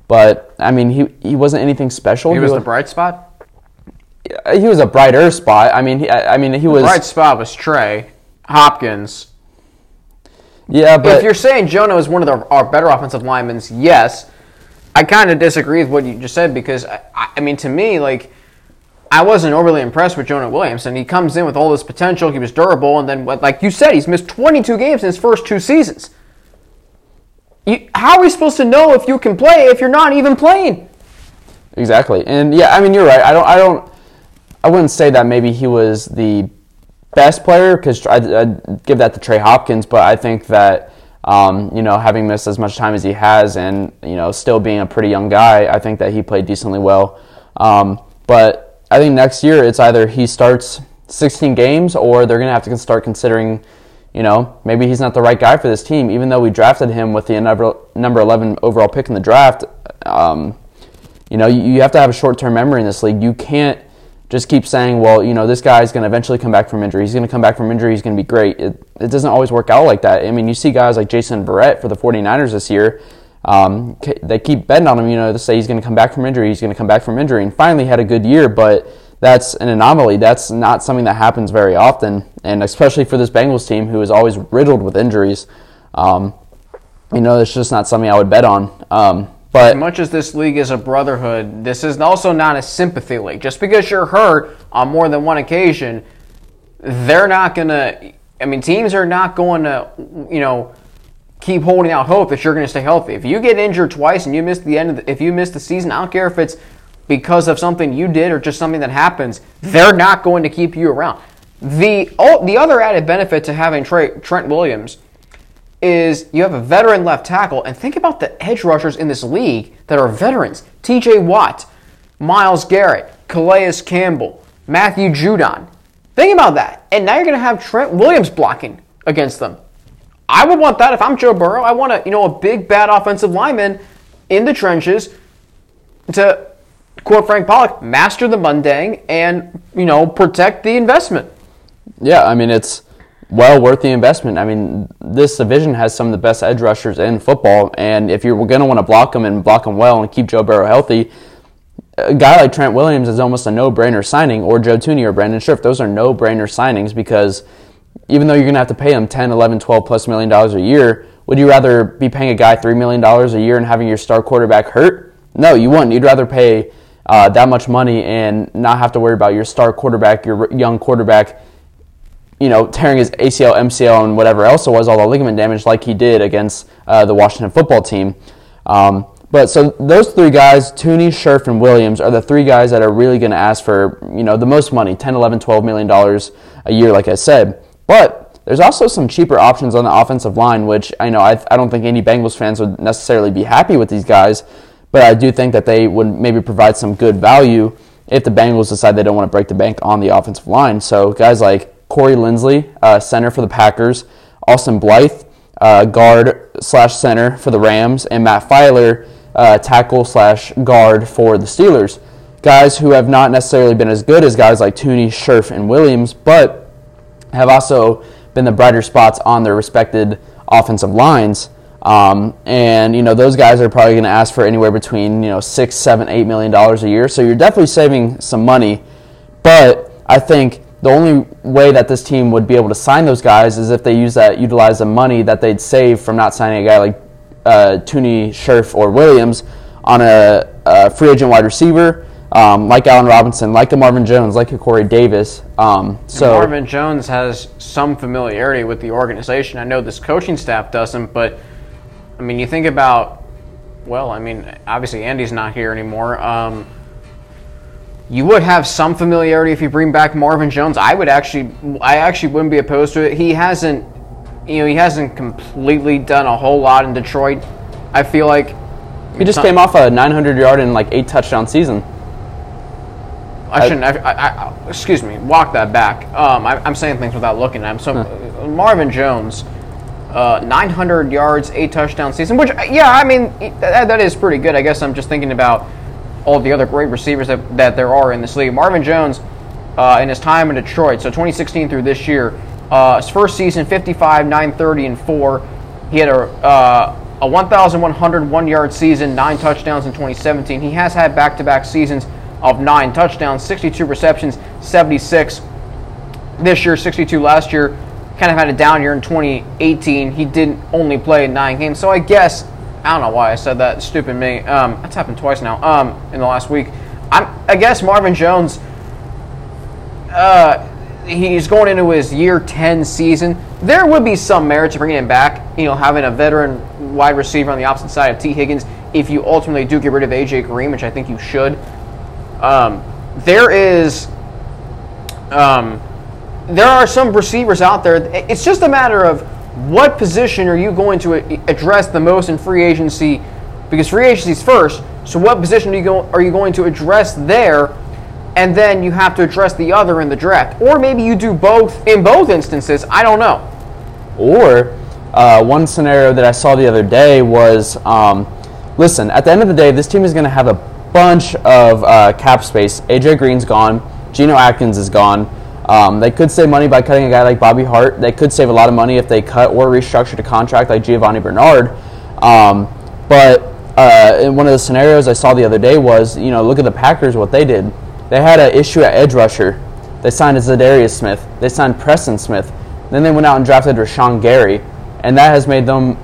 But I mean, he he wasn't anything special. He, he was, was the bright spot. He was a brighter spot. I mean, he, I mean, he the was. bright spot was Trey Hopkins. Yeah, but if you're saying Jonah is one of the, our better offensive linemen, yes. I kind of disagree with what you just said because I, I mean, to me, like. I wasn't overly impressed with Jonah Williams, and he comes in with all this potential. He was durable, and then, like you said, he's missed 22 games in his first two seasons. You, how are we supposed to know if you can play if you're not even playing? Exactly, and yeah, I mean you're right. I don't, I don't, I wouldn't say that maybe he was the best player because I'd, I'd, give that to Trey Hopkins, but I think that um, you know having missed as much time as he has and you know still being a pretty young guy, I think that he played decently well. Um, but I think next year it's either he starts 16 games or they're going to have to start considering you know, maybe he's not the right guy for this team, even though we drafted him with the number, number 11 overall pick in the draft. Um, you know, you, have to have a short term memory in this league. You can't just keep saying, well, you know, this guy's going to eventually come back from injury. He's going to come back from injury. He's going to be great. It, it doesn't always work out like that. I mean, you see guys like Jason Verrett for the 49ers this year. Um, they keep betting on him, you know, to say he's going to come back from injury. He's going to come back from injury. And finally had a good year, but that's an anomaly. That's not something that happens very often, and especially for this Bengals team who is always riddled with injuries. Um, you know, it's just not something I would bet on. Um, But as much as this league is a brotherhood, this is also not a sympathy league. Just because you're hurt on more than one occasion, they're not gonna. I mean, teams are not going to, you know, keep holding out hope that you're going to stay healthy. If you get injured twice and you miss the end of the, if you miss the season, I don't care if it's because of something you did or just something that happens, they're not going to keep you around. The oh, the other added benefit to having Trey, Trent Williams is you have a veteran left tackle, and think about the edge rushers in this league that are veterans: T.J. Watt, Myles Garrett, Calais Campbell, Matthew Judon. Think about that, and now you're going to have Trent Williams blocking against them. I would want that if I'm Joe Burrow. I want a you know a big bad offensive lineman in the trenches to quote Frank Pollack, master the mundane and you know protect the investment. Yeah, I mean it's well worth the investment. I mean this division has some of the best edge rushers in football, and if you're going to want to block them and block them well and keep Joe Burrow healthy, a guy like Trent Williams is almost a no-brainer signing, or Joe Thuney or Brandon Scherff. Those are no-brainer signings because even though you're going to have to pay them 10, 11, 12 plus million dollars a year, would you rather be paying a guy $3 million a year and having your star quarterback hurt? No, you wouldn't. You'd rather pay uh, that much money and not have to worry about your star quarterback, your young quarterback, you know, tearing his ACL, MCL, and whatever else it was, all the ligament damage like he did against uh, the Washington football team. Um, but so those three guys, Thuney, Scherff, and Williams, are the three guys that are really going to ask for, you know, the most money, 10, 11, 12 million dollars a year, like I said. But there's also some cheaper options on the offensive line, which I know I, I don't think any Bengals fans would necessarily be happy with these guys, but I do think that they would maybe provide some good value if the Bengals decide they don't want to break the bank on the offensive line. So guys like Corey Linsley, uh, center for the Packers, Austin Blythe, uh, guard slash center for the Rams, and Matt Feiler, uh, tackle slash guard for the Steelers. Guys who have not necessarily been as good as guys like Thuney, Scherff, and Williams, but have also been the brighter spots on their respected offensive lines. Um, and you know those guys are probably going to ask for anywhere between you know six, seven, eight million dollars a year. So you're definitely saving some money. But I think the only way that this team would be able to sign those guys is if they use that utilize the money that they'd save from not signing a guy like uh, Thuney, Scherff, or Williams on a, a free agent wide receiver um, like Allen Robinson, like a Marvin Jones, like a Corey Davis. Um, so and Marvin Jones has some familiarity with the organization. I know this coaching staff doesn't, but I mean, you think about, well, I mean, obviously Andy's not here anymore. Um, you would have some familiarity if you bring back Marvin Jones. I would actually, I actually wouldn't be opposed to it. He hasn't, you know, he hasn't completely done a whole lot in Detroit. I feel like he just came off a 900 yard and like eight touchdown season. I shouldn't. I, I, I, excuse me. Walk that back. Um, I, am saying things without looking at him. So huh. Marvin Jones, uh, 900 yards, eight touchdown season. Which, yeah, I mean that, that is pretty good. I guess I'm just thinking about all the other great receivers that, that there are in this league. Marvin Jones, uh, in his time in Detroit, so 2016 through this year, uh, his first season, 55, 930, and four. He had a uh, a 1,101 yard season, nine touchdowns in 2017. He has had back to back seasons of nine touchdowns, 62 receptions, 76 this year, 62 last year. Kind of had a down year in 2018. He didn't only play nine games, so I guess I don't know why I said that. Stupid me. Um, that's happened twice now. Um, in the last week, I'm, I guess Marvin Jones. Uh, he's going into his year 10 season. There would be some merit to bringing him back. You know, having a veteran wide receiver on the opposite side of Tee Higgins. If you ultimately do get rid of AJ Green, which I think you should, um, there is, um, there are some receivers out there. It's just a matter of what position are you going to address the most in free agency, because free agency is first. So what position are you, going to address there, and then you have to address the other in the draft, or maybe you do both in both instances. I don't know. Or uh, one scenario that I saw the other day was, um, listen, at the end of the day, this team is going to have a bunch of uh, cap space. AJ Green's gone. Geno Atkins is gone. Um, they could save money by cutting a guy like Bobby Hart. They could save a lot of money if they cut or restructured a contract like Giovani Bernard. Um, but uh, in one of the scenarios I saw the other day was, you know, look at the Packers, what they did. They had an issue at edge rusher. They signed Za'Darius Smith. They signed Preston Smith. Then they went out and drafted Rashan Gary, and that has made them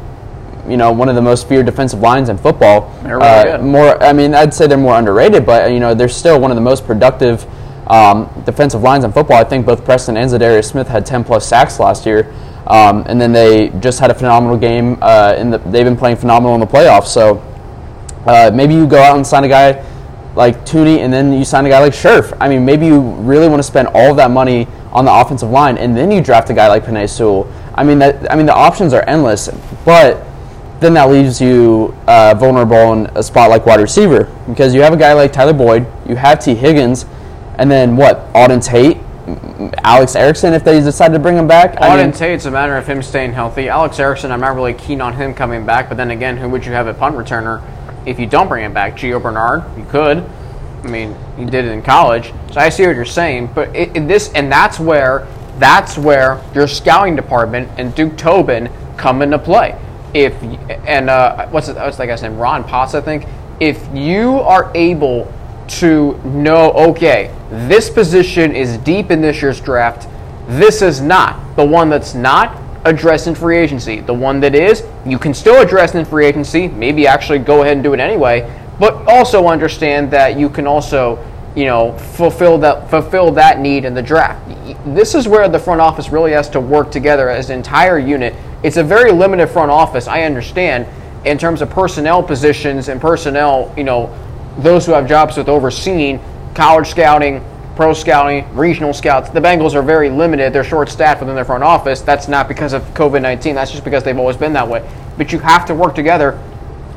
you know one of the most feared defensive lines in football. Really Uh, more, I mean, I'd say they're more underrated, but you know they're still one of the most productive um, defensive lines in football. I think both Preston and Za'Darius Smith had 10 plus sacks last year, um, and then they just had a phenomenal game. Uh, in the, they've been playing phenomenal in the playoffs. So uh, maybe you go out and sign a guy like Thuney, and then you sign a guy like Scherff. I mean, maybe you really want to spend all of that money on the offensive line, and then you draft a guy like Penei Sewell. I mean, that I mean the options are endless, but then that leaves you uh, vulnerable in a spot like wide receiver because you have a guy like Tyler Boyd, you have Tee Higgins, and then what? Auden Tate, Alex Erickson, if they decide to bring him back. I Auden mean, Tate's a matter of him staying healthy. Alex Erickson, I'm not really keen on him coming back. But then again, who would you have at punt returner if you don't bring him back? Gio Bernard, you could. I mean, he did it in college, so I see what you're saying. But it, it- this, and that's where, that's where your scouting department and Duke Tobin come into play. If and uh, what's it, what's that guy's name? Ron Potts, I think. If you are able to know, okay, this position is deep in this year's draft. This is not. The one that's not, addressed in free agency. The one that is, you can still address in free agency, maybe actually go ahead and do it anyway, but also understand that you can also, you know, fulfill that fulfill that need in the draft. This is where the front office really has to work together as an entire unit. It's a very limited front office, I understand, in terms of personnel positions and personnel, you know, those who have jobs with overseeing college scouting, pro scouting, regional scouts. The Bengals are very limited. They're short staffed within their front office. That's not because of COVID 19, that's just because they've always been that way. But you have to work together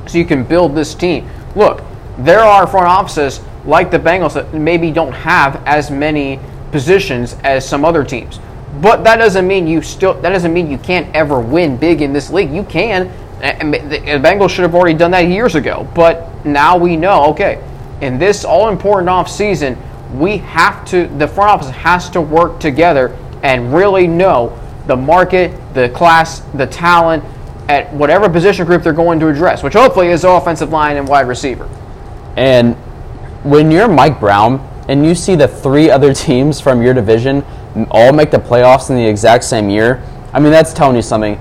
so you can build this team. Look, there are front offices like the Bengals that maybe don't have as many positions as some other teams. But that doesn't mean you still that doesn't mean you can't ever win big in this league. You can. And the the Bengals should have already done that years ago. But now we know, okay, in this all important off season, we have to the front office has to work together and really know the market, the class, the talent at whatever position group they're going to address, which hopefully is offensive line and wide receiver. And when you're Mike Brown and you see the three other teams from your division all make the playoffs in the exact same year, I mean, that's telling you something.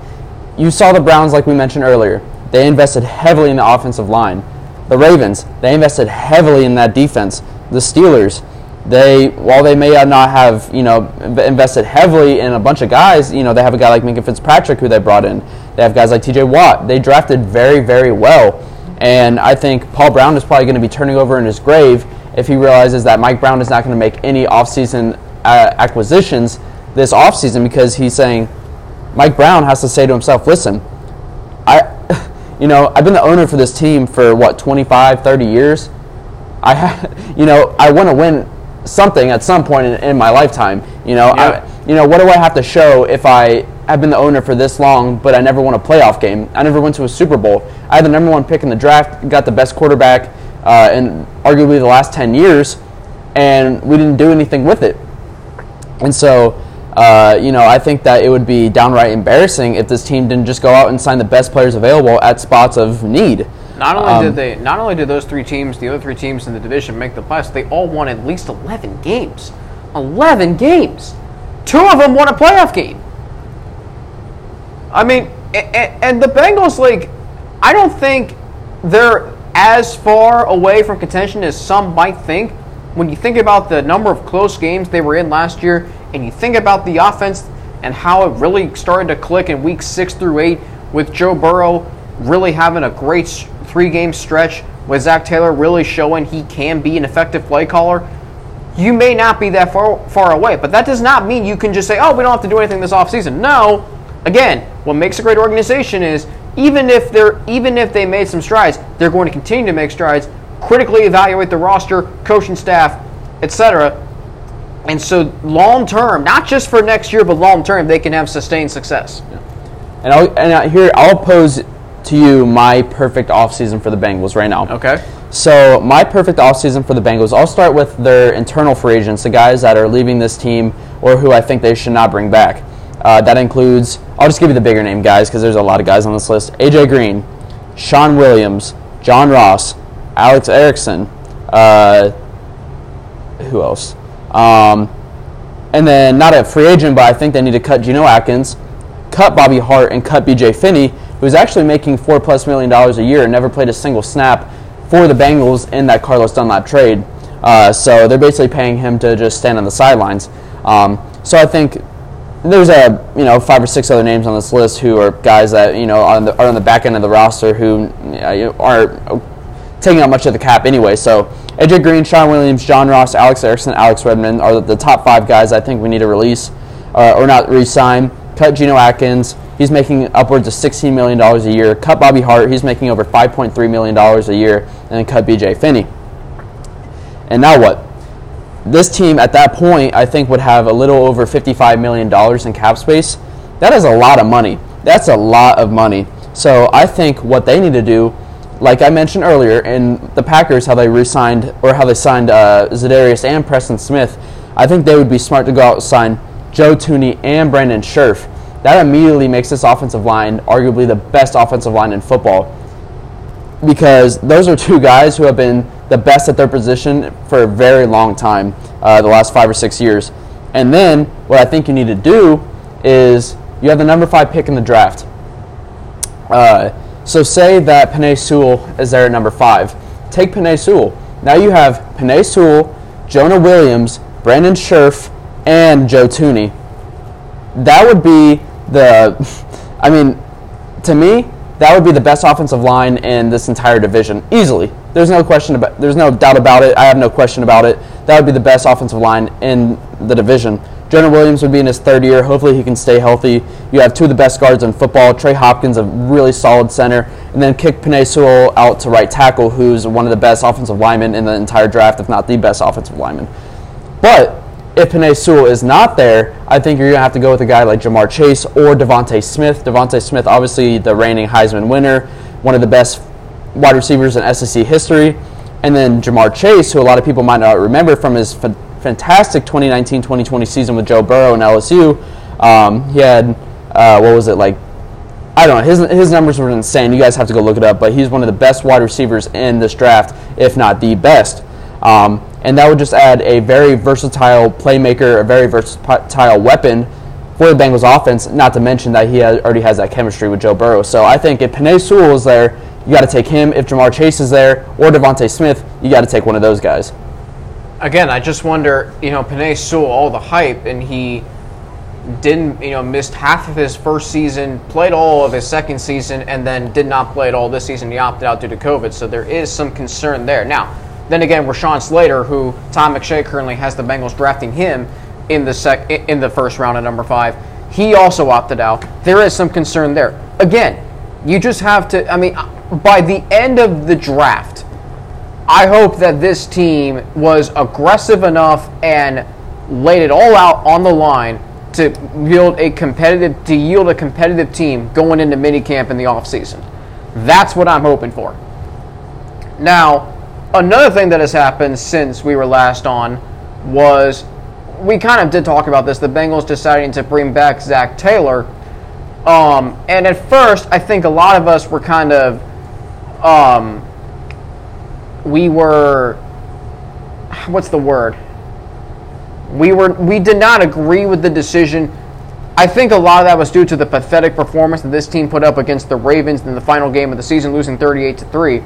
You saw the Browns, like we mentioned earlier, they invested heavily in the offensive line. The Ravens, they invested heavily in that defense. The Steelers, they while they may not have you know invested heavily in a bunch of guys, you know they have a guy like Minkah Fitzpatrick who they brought in. They have guys like T.J. Watt. They drafted very very well, and I think Paul Brown is probably going to be turning over in his grave if he realizes that Mike Brown is not going to make any offseason uh, acquisitions this offseason because he's saying Mike Brown has to say to himself, listen, you know, I've been the owner for this team for what 25, 30 years. I, ha- you know, I want to win something at some point in, in my lifetime. You know, Yeah. I, you know, what do I have to show if I have been the owner for this long, but I never won a playoff game? I never went to a Super Bowl. I had the number one pick in the draft, got the best quarterback uh, in arguably the last 10 years, and we didn't do anything with it. And so, uh, you know, I think that it would be downright embarrassing if this team didn't just go out and sign the best players available at spots of need. Not only Um, did they, not only did those three teams, the other three teams in the division make the playoffs, they all won at least eleven games. Eleven games. Two of them won a playoff game. I mean, and, and the Bengals, like, I don't think they're as far away from contention as some might think. When you think about the number of close games they were in last year, and you think about the offense and how it really started to click in week six through eight, with Joe Burrow really having a great three game stretch, with Zac Taylor really showing he can be an effective play caller, you may not be that far, far away. But that does not mean you can just say, oh, we don't have to do anything this offseason. No. Again, what makes a great organization is even if they're even if they made some strides, they're going to continue to make strides, critically evaluate the roster, coaching staff, etc. And so long term, not just for next year, but long term, they can have sustained success. And, I'll, and I- here, I'll pose to you my perfect offseason for the Bengals right now. Okay. So my perfect offseason for the Bengals, I'll start with their internal free agents, the guys that are leaving this team or who I think they should not bring back. Uh, that includes, I'll just give you the bigger name guys because there's a lot of guys on this list. AJ Green, Shawn Williams, John Ross, Alex Erickson, uh, who else? Um, and then not a free agent, but I think they need to cut Geno Atkins, cut Bobby Hart, and cut BJ Finney who's actually making four plus million dollars a year and never played a single snap for the Bengals in that Carlos Dunlap trade. Uh, so they're basically paying him to just stand on the sidelines. Um, so I think there's a you know five or six other names on this list who are guys that you know on the, are on the back end of the roster who you know, are taking up much of the cap anyway. So AJ Green, Shawn Williams, John Ross, Alex Erickson, Alex Redmond are the top five guys I think we need to release uh, or not re-sign. Cut Geno Atkins. He's making upwards of $16 million a year. Cut Bobby Hart. He's making over $5.3 million a year. And then cut BJ Finney. And now what? This team at that point, I think, would have a little over $55 million in cap space. That is a lot of money. That's a lot of money. So I think what they need to do, like I mentioned earlier, in the Packers, how they re-signed or how they signed uh, Za'Darius and Preston Smith, I think they would be smart to go out and sign Joe Thuney and Brandon Scherff. That immediately makes this offensive line arguably the best offensive line in football because those are two guys who have been the best at their position for a very long time, uh, the last five or six years. And then what I think you need to do is you have the number five pick in the draft. Uh, so say that Penei Sewell is there at number five. Take Penei Sewell. Now you have Penei Sewell, Jonah Williams, Brandon Scherff, and Joe Thuney. That would be the, I mean, to me, that would be the best offensive line in this entire division easily. There's no question about. There's no doubt about it. I have no question about it. That would be the best offensive line in the division. Jonah Williams would be in his third year. Hopefully, he can stay healthy. You have two of the best guards in football. Trey Hopkins, a really solid center, and then kick Penei Sewell out to right tackle, who's one of the best offensive linemen in the entire draft, if not the best offensive lineman. But if Penei Sewell is not there, I think you're going to have to go with a guy like Ja'Marr Chase or DeVonta Smith. DeVonta Smith, obviously the reigning Heisman winner, one of the best wide receivers in SEC history. And then Ja'Marr Chase, who a lot of people might not remember from his fantastic 2019-2020 season with Joe Burrow and LSU. Um, he had, uh, what was it, like, I don't know, his, his numbers were insane. You guys have to go look it up, but he's one of the best wide receivers in this draft, if not the best. Um, and that would just add a very versatile playmaker, a very versatile weapon for the Bengals offense, not to mention that he has, already has that chemistry with Joe Burrow. So I think if Penei Sewell is there, you got to take him. If Ja'Marr Chase is there or DeVonta Smith, you got to take one of those guys. Again, I just wonder, you know, Penei Sewell, all the hype, and he didn't, you know, missed half of his first season, played all of his second season, and then did not play at all this season. He opted out due to COVID. So there is some concern there. Now, then again, Rashawn Slater, who Todd McShay currently has the Bengals drafting him in the sec in the first round at number five, he also opted out. There is some concern there. Again, you just have to. I mean, by the end of the draft, I hope that this team was aggressive enough and laid it all out on the line to yield a competitive to yield a competitive team going into minicamp in the offseason. That's what I'm hoping for. Now, another thing that has happened since we were last on was we kind of did talk about this. The Bengals deciding to bring back Zac Taylor. Um, and at first, I think a lot of us were kind of, um, we were, what's the word? We were, we did not agree with the decision. I think a lot of that was due to the pathetic performance that this team put up against the Ravens in the final game of the season, losing 38 to three.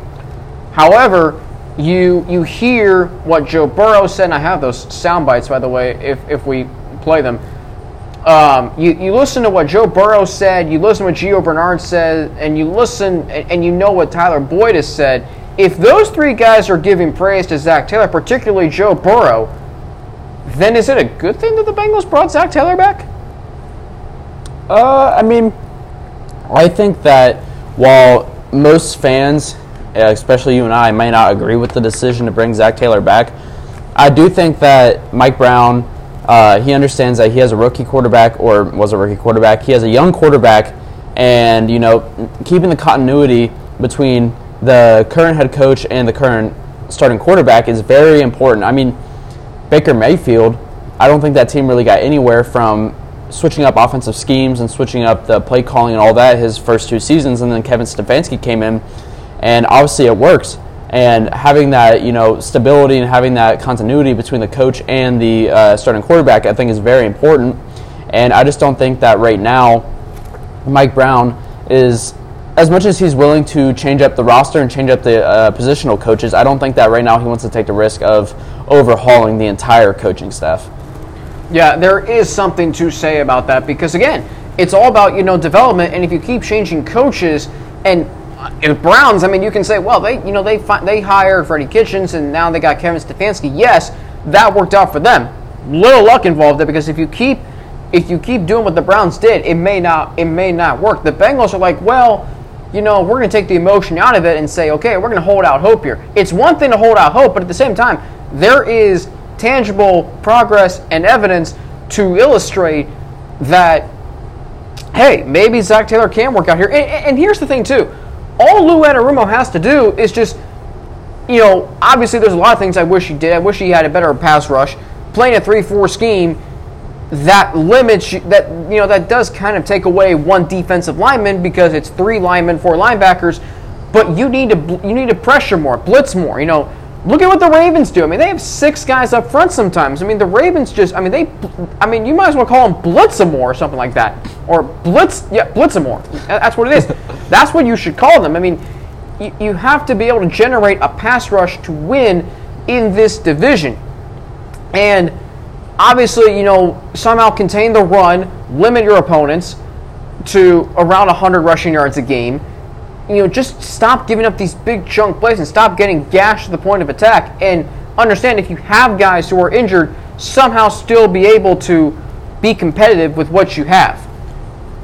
However, you you hear what Joe Burrow said, and I have those sound bites, by the way, if, if we play them. Um, you, you listen to what Joe Burrow said, you listen to what Gio Bernard said, and you listen and, and you know what Tyler Boyd has said. If those three guys are giving praise to Zac Taylor, particularly Joe Burrow, then is it a good thing that the Bengals brought Zac Taylor back? Uh, I mean, I think that while most fans especially you and I, may not agree with the decision to bring Zac Taylor back. I do think that Mike Brown, uh, he understands that he has a rookie quarterback or was a rookie quarterback. He has a young quarterback, and you know, keeping the continuity between the current head coach and the current starting quarterback is very important. I mean, Baker Mayfield, I don't think that team really got anywhere from switching up offensive schemes and switching up the play calling and all that his first two seasons, and then Kevin Stefanski came in and obviously it works. And having that, you know, stability and having that continuity between the coach and the uh, starting quarterback, I think, is very important. And I just don't think that right now, Mike Brown is as much as he's willing to change up the roster and change up the uh, positional coaches, I don't think that right now he wants to take the risk of overhauling the entire coaching staff. Yeah, there is something to say about that because again, it's all about you know development, and if you keep changing coaches and uh, in Browns, I mean, you can say, well, they you know they fi- they hired Freddie Kitchens and now they got Kevin Stefanski. Yes, that worked out for them. Little luck involved there because if you keep if you keep doing what the Browns did, it may not it may not work. The Bengals are like, well, you know, we're going to take the emotion out of it and say, okay, we're going to hold out hope here. It's one thing to hold out hope, but at the same time, there is tangible progress and evidence to illustrate that, hey, maybe Zac Taylor can work out here. And, and here's the thing, too. All Lou Anarumo has to do is just, you know, obviously there's a lot of things I wish he did. I wish he had a better pass rush. Playing a 3 4 scheme that limits that you know that does kind of take away one defensive lineman because it's three linemen, four linebackers. But you need to you need to pressure more, blitz more. You know, look at what the Ravens do. I mean, they have six guys up front sometimes. I mean, the Ravens just I mean they I mean you might as well call them blitz more or something like that, or blitz yeah blitz more. That's what it is. That's what you should call them. I mean, you, you have to be able to generate a pass rush to win in this division, and obviously, you know, somehow contain the run, limit your opponents to around 100 rushing yards a game. You know, just stop giving up these big chunk plays and stop getting gashed to the point of attack. And understand if you have guys who are injured, somehow still be able to be competitive with what you have.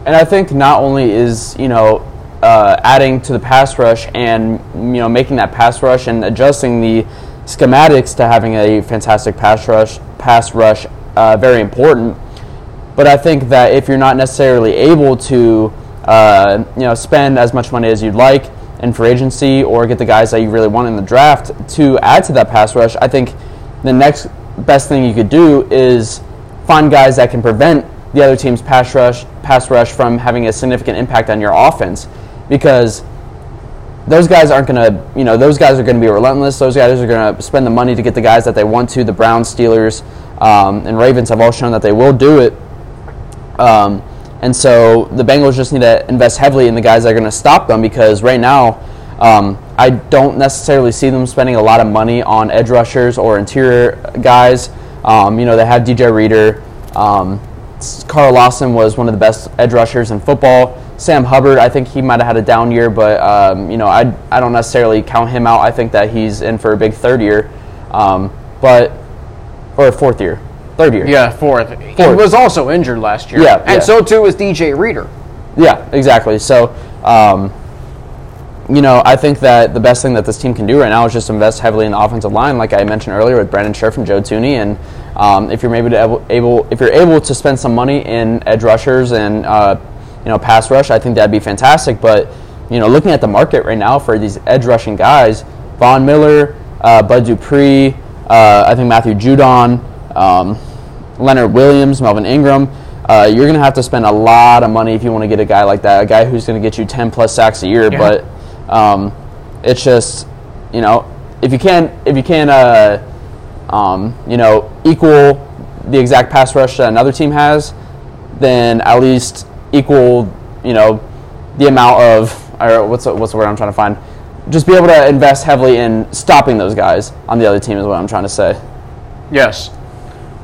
And I think not only is, you know, uh, adding to the pass rush and, you know, making that pass rush and adjusting the schematics to having a fantastic pass rush, pass rush, uh, very important. But I think that if you're not necessarily able to, uh, you know, spend as much money as you'd like in free agency or get the guys that you really want in the draft to add to that pass rush, I think the next best thing you could do is find guys that can prevent the other team's pass rush, pass rush from having a significant impact on your offense, because those guys aren't going to, you know, those guys are going to be relentless. Those guys are going to spend the money to get the guys that they want to. The Browns, Steelers, um, and Ravens have all shown that they will do it. Um, and so the Bengals just need to invest heavily in the guys that are going to stop them because right now, um, I don't necessarily see them spending a lot of money on edge rushers or interior guys. Um, you know, they have DJ Reader. Um, Carl Lawson was one of the best edge rushers in football. Sam Hubbard, I think he might have had a down year, but um, you know, I, I don't necessarily count him out. I think that he's in for a big third year, um, but or fourth year, third year. Yeah, fourth. He was also injured last year. Yeah, and yeah. so too was DJ Reader. Yeah, exactly. So, um, you know, I think that the best thing that this team can do right now is just invest heavily in the offensive line, like I mentioned earlier with Brandon Scherff and Joe Thuney, And um, if you're maybe to able, able, if you're able to spend some money in edge rushers and uh, you know pass rush, I think that'd be fantastic. But you know, looking at the market right now for these edge rushing guys, Von Miller, uh, Bud Dupree, uh, I think Matthew Judon, um, Leonard Williams, Melvin Ingram. Uh, you're going to have to spend a lot of money if you want to get a guy like that, a guy who's going to get you 10 plus sacks a year. Yeah. But um, it's just, you know, if you can, if you can, uh, um, you know, equal the exact pass rush that another team has, then at least equal, you know, the amount of, or what's the, what's the word I'm trying to find? Just be able to invest heavily in stopping those guys on the other team is what I'm trying to say. Yes.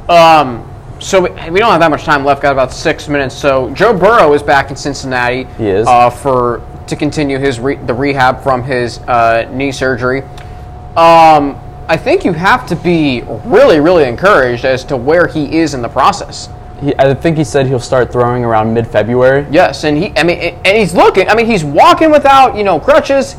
Um, so we, we don't have that much time left. Got about six minutes. So Joe Burrow is back in Cincinnati. He is. uh, for to continue his re, the rehab from his uh, knee surgery. Um, I think you have to be really, really encouraged as to where he is in the process. He, I think he said he'll start throwing around mid-February. Yes, and he, I mean, and he's looking. I mean, he's walking without, you know, crutches.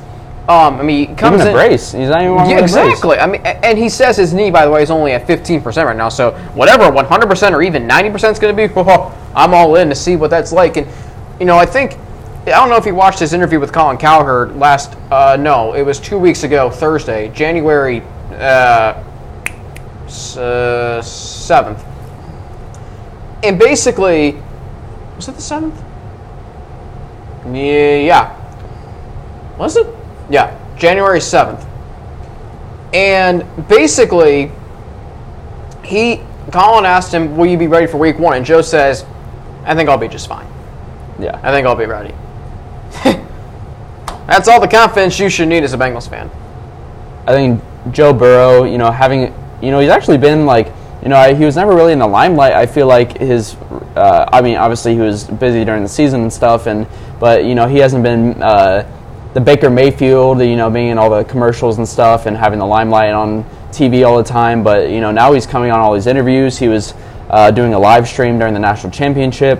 Um, I mean, he comes Even a in. brace. He's not even wearing Yeah, a brace. exactly. I mean, and he says his knee, by the way, is only at 15% right now. So whatever, 100% or even 90% is going to be, oh, I'm all in to see what that's like. And you know, I think I don't know if you watched his interview with Colin Cowherd last. Uh, no, it was two weeks ago, Thursday, January uh, uh, seventh. And basically, was it the seventh? Yeah. Was it? Yeah, January 7th. And basically, he, Colin asked him, Will you be ready for week one? And Joe says, I think I'll be just fine. Yeah. I think I'll be ready. That's all the confidence you should need as a Bengals fan. I think Joe Burrow, you know, having, you know, he's actually been like, you know, he was never really in the limelight. I feel like his, uh, I mean, obviously he was busy during the season and stuff, and but you know, he hasn't been uh, the Baker Mayfield, you know, being in all the commercials and stuff and having the limelight on TV all the time. But you know, now he's coming on all these interviews. He was uh, doing a live stream during the national championship.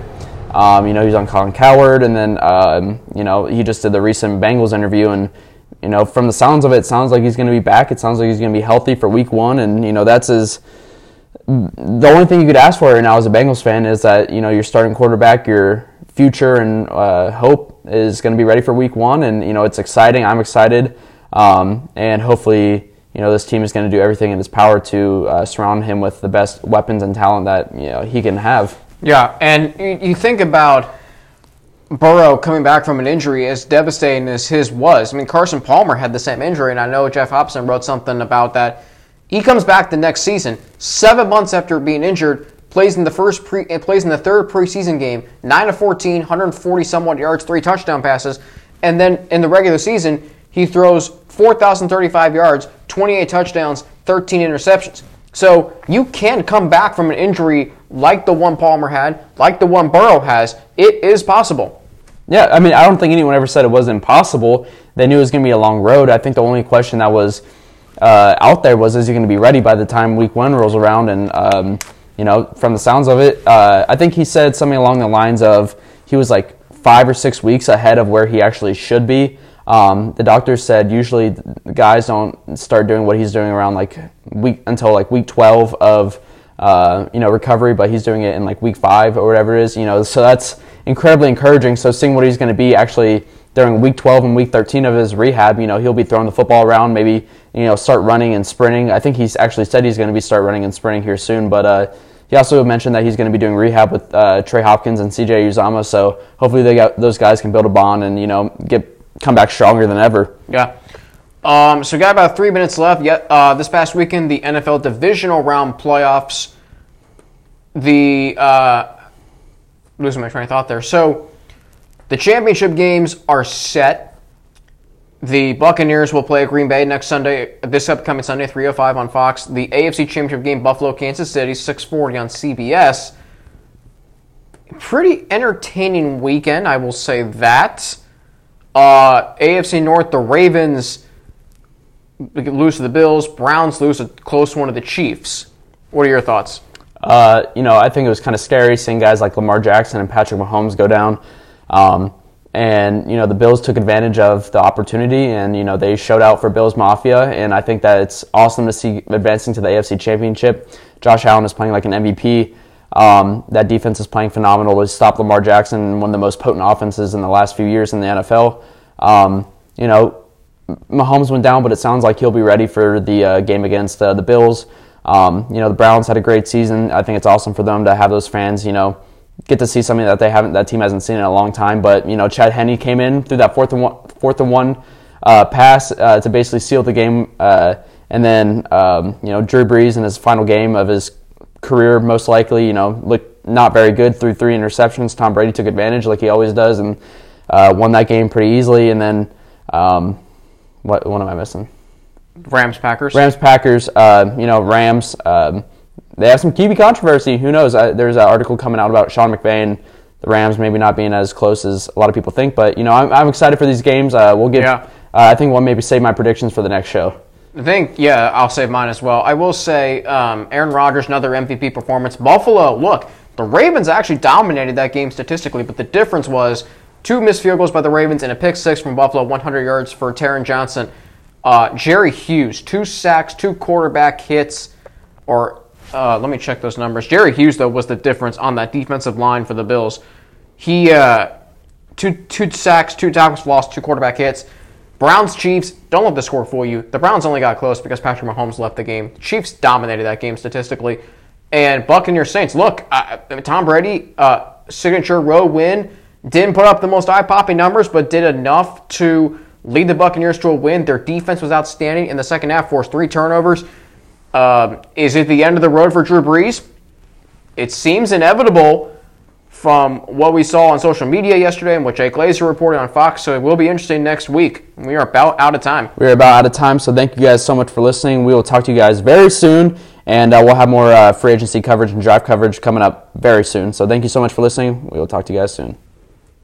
Um, you know, he's on Colin Cowherd, and then um, you know he just did the recent Bengals interview, and you know from the sounds of it, it sounds like he's going to be back. It sounds like he's going to be healthy for Week One, and you know that's his. The only thing you could ask for right now as a Bengals fan is that you know your starting quarterback, your future and uh, hope is going to be ready for Week One, and you know it's exciting. I'm excited, um, and hopefully you know this team is going to do everything in its power to uh, surround him with the best weapons and talent that you know he can have. Yeah, and you, you think about Burrow coming back from an injury as devastating as his was. I mean, Carson Palmer had the same injury, and I know Geoff Hobson wrote something about that. He comes back the next season, seven months after being injured, plays in the first pre, eh, plays in the third preseason game, nine of 14, 140 somewhat yards, three touchdown passes, and then in the regular season he throws 4,035 yards, 28 touchdowns, 13 interceptions. So you can come back from an injury like the one Palmer had, like the one Burrow has. It is possible. Yeah, I mean, I don't think anyone ever said it was impossible. They knew it was going to be a long road. I think the only question that was uh, out there was, is he going to be ready by the time Week One rolls around? And um, you know, from the sounds of it, uh, I think he said something along the lines of he was like five or six weeks ahead of where he actually should be. Um, the doctor said usually guys don't start doing what he's doing around like week until like week 12 of uh, you know recovery, but he's doing it in like week five or whatever it is. You know, so that's incredibly encouraging. So seeing what he's going to be actually during week 12 and week 13 of his rehab, you know, he'll be throwing the football around, maybe you know start running and sprinting. I think he's actually said he's going to be start running and sprinting here soon, but. Uh, he also mentioned that he's going to be doing rehab with uh, Trey Hopkins and CJ Uzomah, so hopefully they got, those guys can build a bond and you know get come back stronger than ever. Yeah. Um, so we got about three minutes left. Yet uh, this past weekend, the NFL divisional round playoffs. The uh, losing my train of thought there. So the championship games are set. The Buccaneers will play at Green Bay next Sunday, this upcoming Sunday, 3:05 on Fox. The AFC Championship game, Buffalo, Kansas City, 6:40 on CBS. Pretty entertaining weekend, I will say that. Uh, AFC North, the Ravens lose to the Bills. Browns lose a close one to the Chiefs. What are your thoughts? Uh, you know, I think it was kind of scary seeing guys like Lamar Jackson and Patrick Mahomes go down. Um, and you know the Bills took advantage of the opportunity, and you know they showed out for Bills Mafia, and I think that it's awesome to see advancing to the AFC Championship. Josh Allen is playing like an MVP. Um, that defense is playing phenomenal to stop Lamar Jackson, one of the most potent offenses in the last few years in the NFL. Um, you know, Mahomes went down, but it sounds like he'll be ready for the uh, game against uh, the Bills. Um, you know, the Browns had a great season. I think it's awesome for them to have those fans, you know, get to see something that they haven't, that team hasn't seen in a long time. But you know, Chad Henne came in through that fourth and one, fourth and one uh, pass uh, to basically seal the game, uh, and then um, you know, Drew Brees in his final game of his career, most likely, you know, looked not very good through three interceptions. Tom Brady took advantage like he always does and uh, won that game pretty easily. And then, um, what, what am I missing? Rams Packers. Rams Packers. Uh, you know, Rams. Um, they have some QB controversy. Who knows? Uh, there's an article coming out about Sean McVay and the Rams maybe not being as close as a lot of people think. But you know, I'm, I'm excited for these games. Uh, we'll get. Yeah. I think we'll maybe save my predictions for the next show. I think, yeah, I'll save mine as well. I will say um, Aaron Rodgers, another MVP performance. Buffalo, look, the Ravens actually dominated that game statistically, but the difference was two missed field goals by the Ravens and a pick six from Buffalo, 100 yards for Taron Johnson. Uh, Jerry Hughes, two sacks, two quarterback hits, or uh, let me check those numbers. Jerry Hughes, though, was the difference on that defensive line for the Bills. He, uh, two, two sacks, two tackles lost, two quarterback hits. Browns Chiefs, don't let the score fool you. The Browns only got close because Patrick Mahomes left the game. Chiefs dominated that game statistically. And Buccaneers Saints, look, Tom Brady, uh, signature road win, didn't put up the most eye popping numbers, but did enough to lead the Buccaneers to a win. Their defense was outstanding in the second half, forced three turnovers. Um, is it the end of the road for Drew Brees? It seems inevitable from what we saw on social media yesterday and what Jake Glazer reported on Fox. So it will be interesting next week. We are about out of time. We're about out of time, so thank you guys so much for listening. We will talk to you guys very soon, and uh, we'll have more uh, free agency coverage and draft coverage coming up very soon. So thank you so much for listening. We will talk to you guys soon.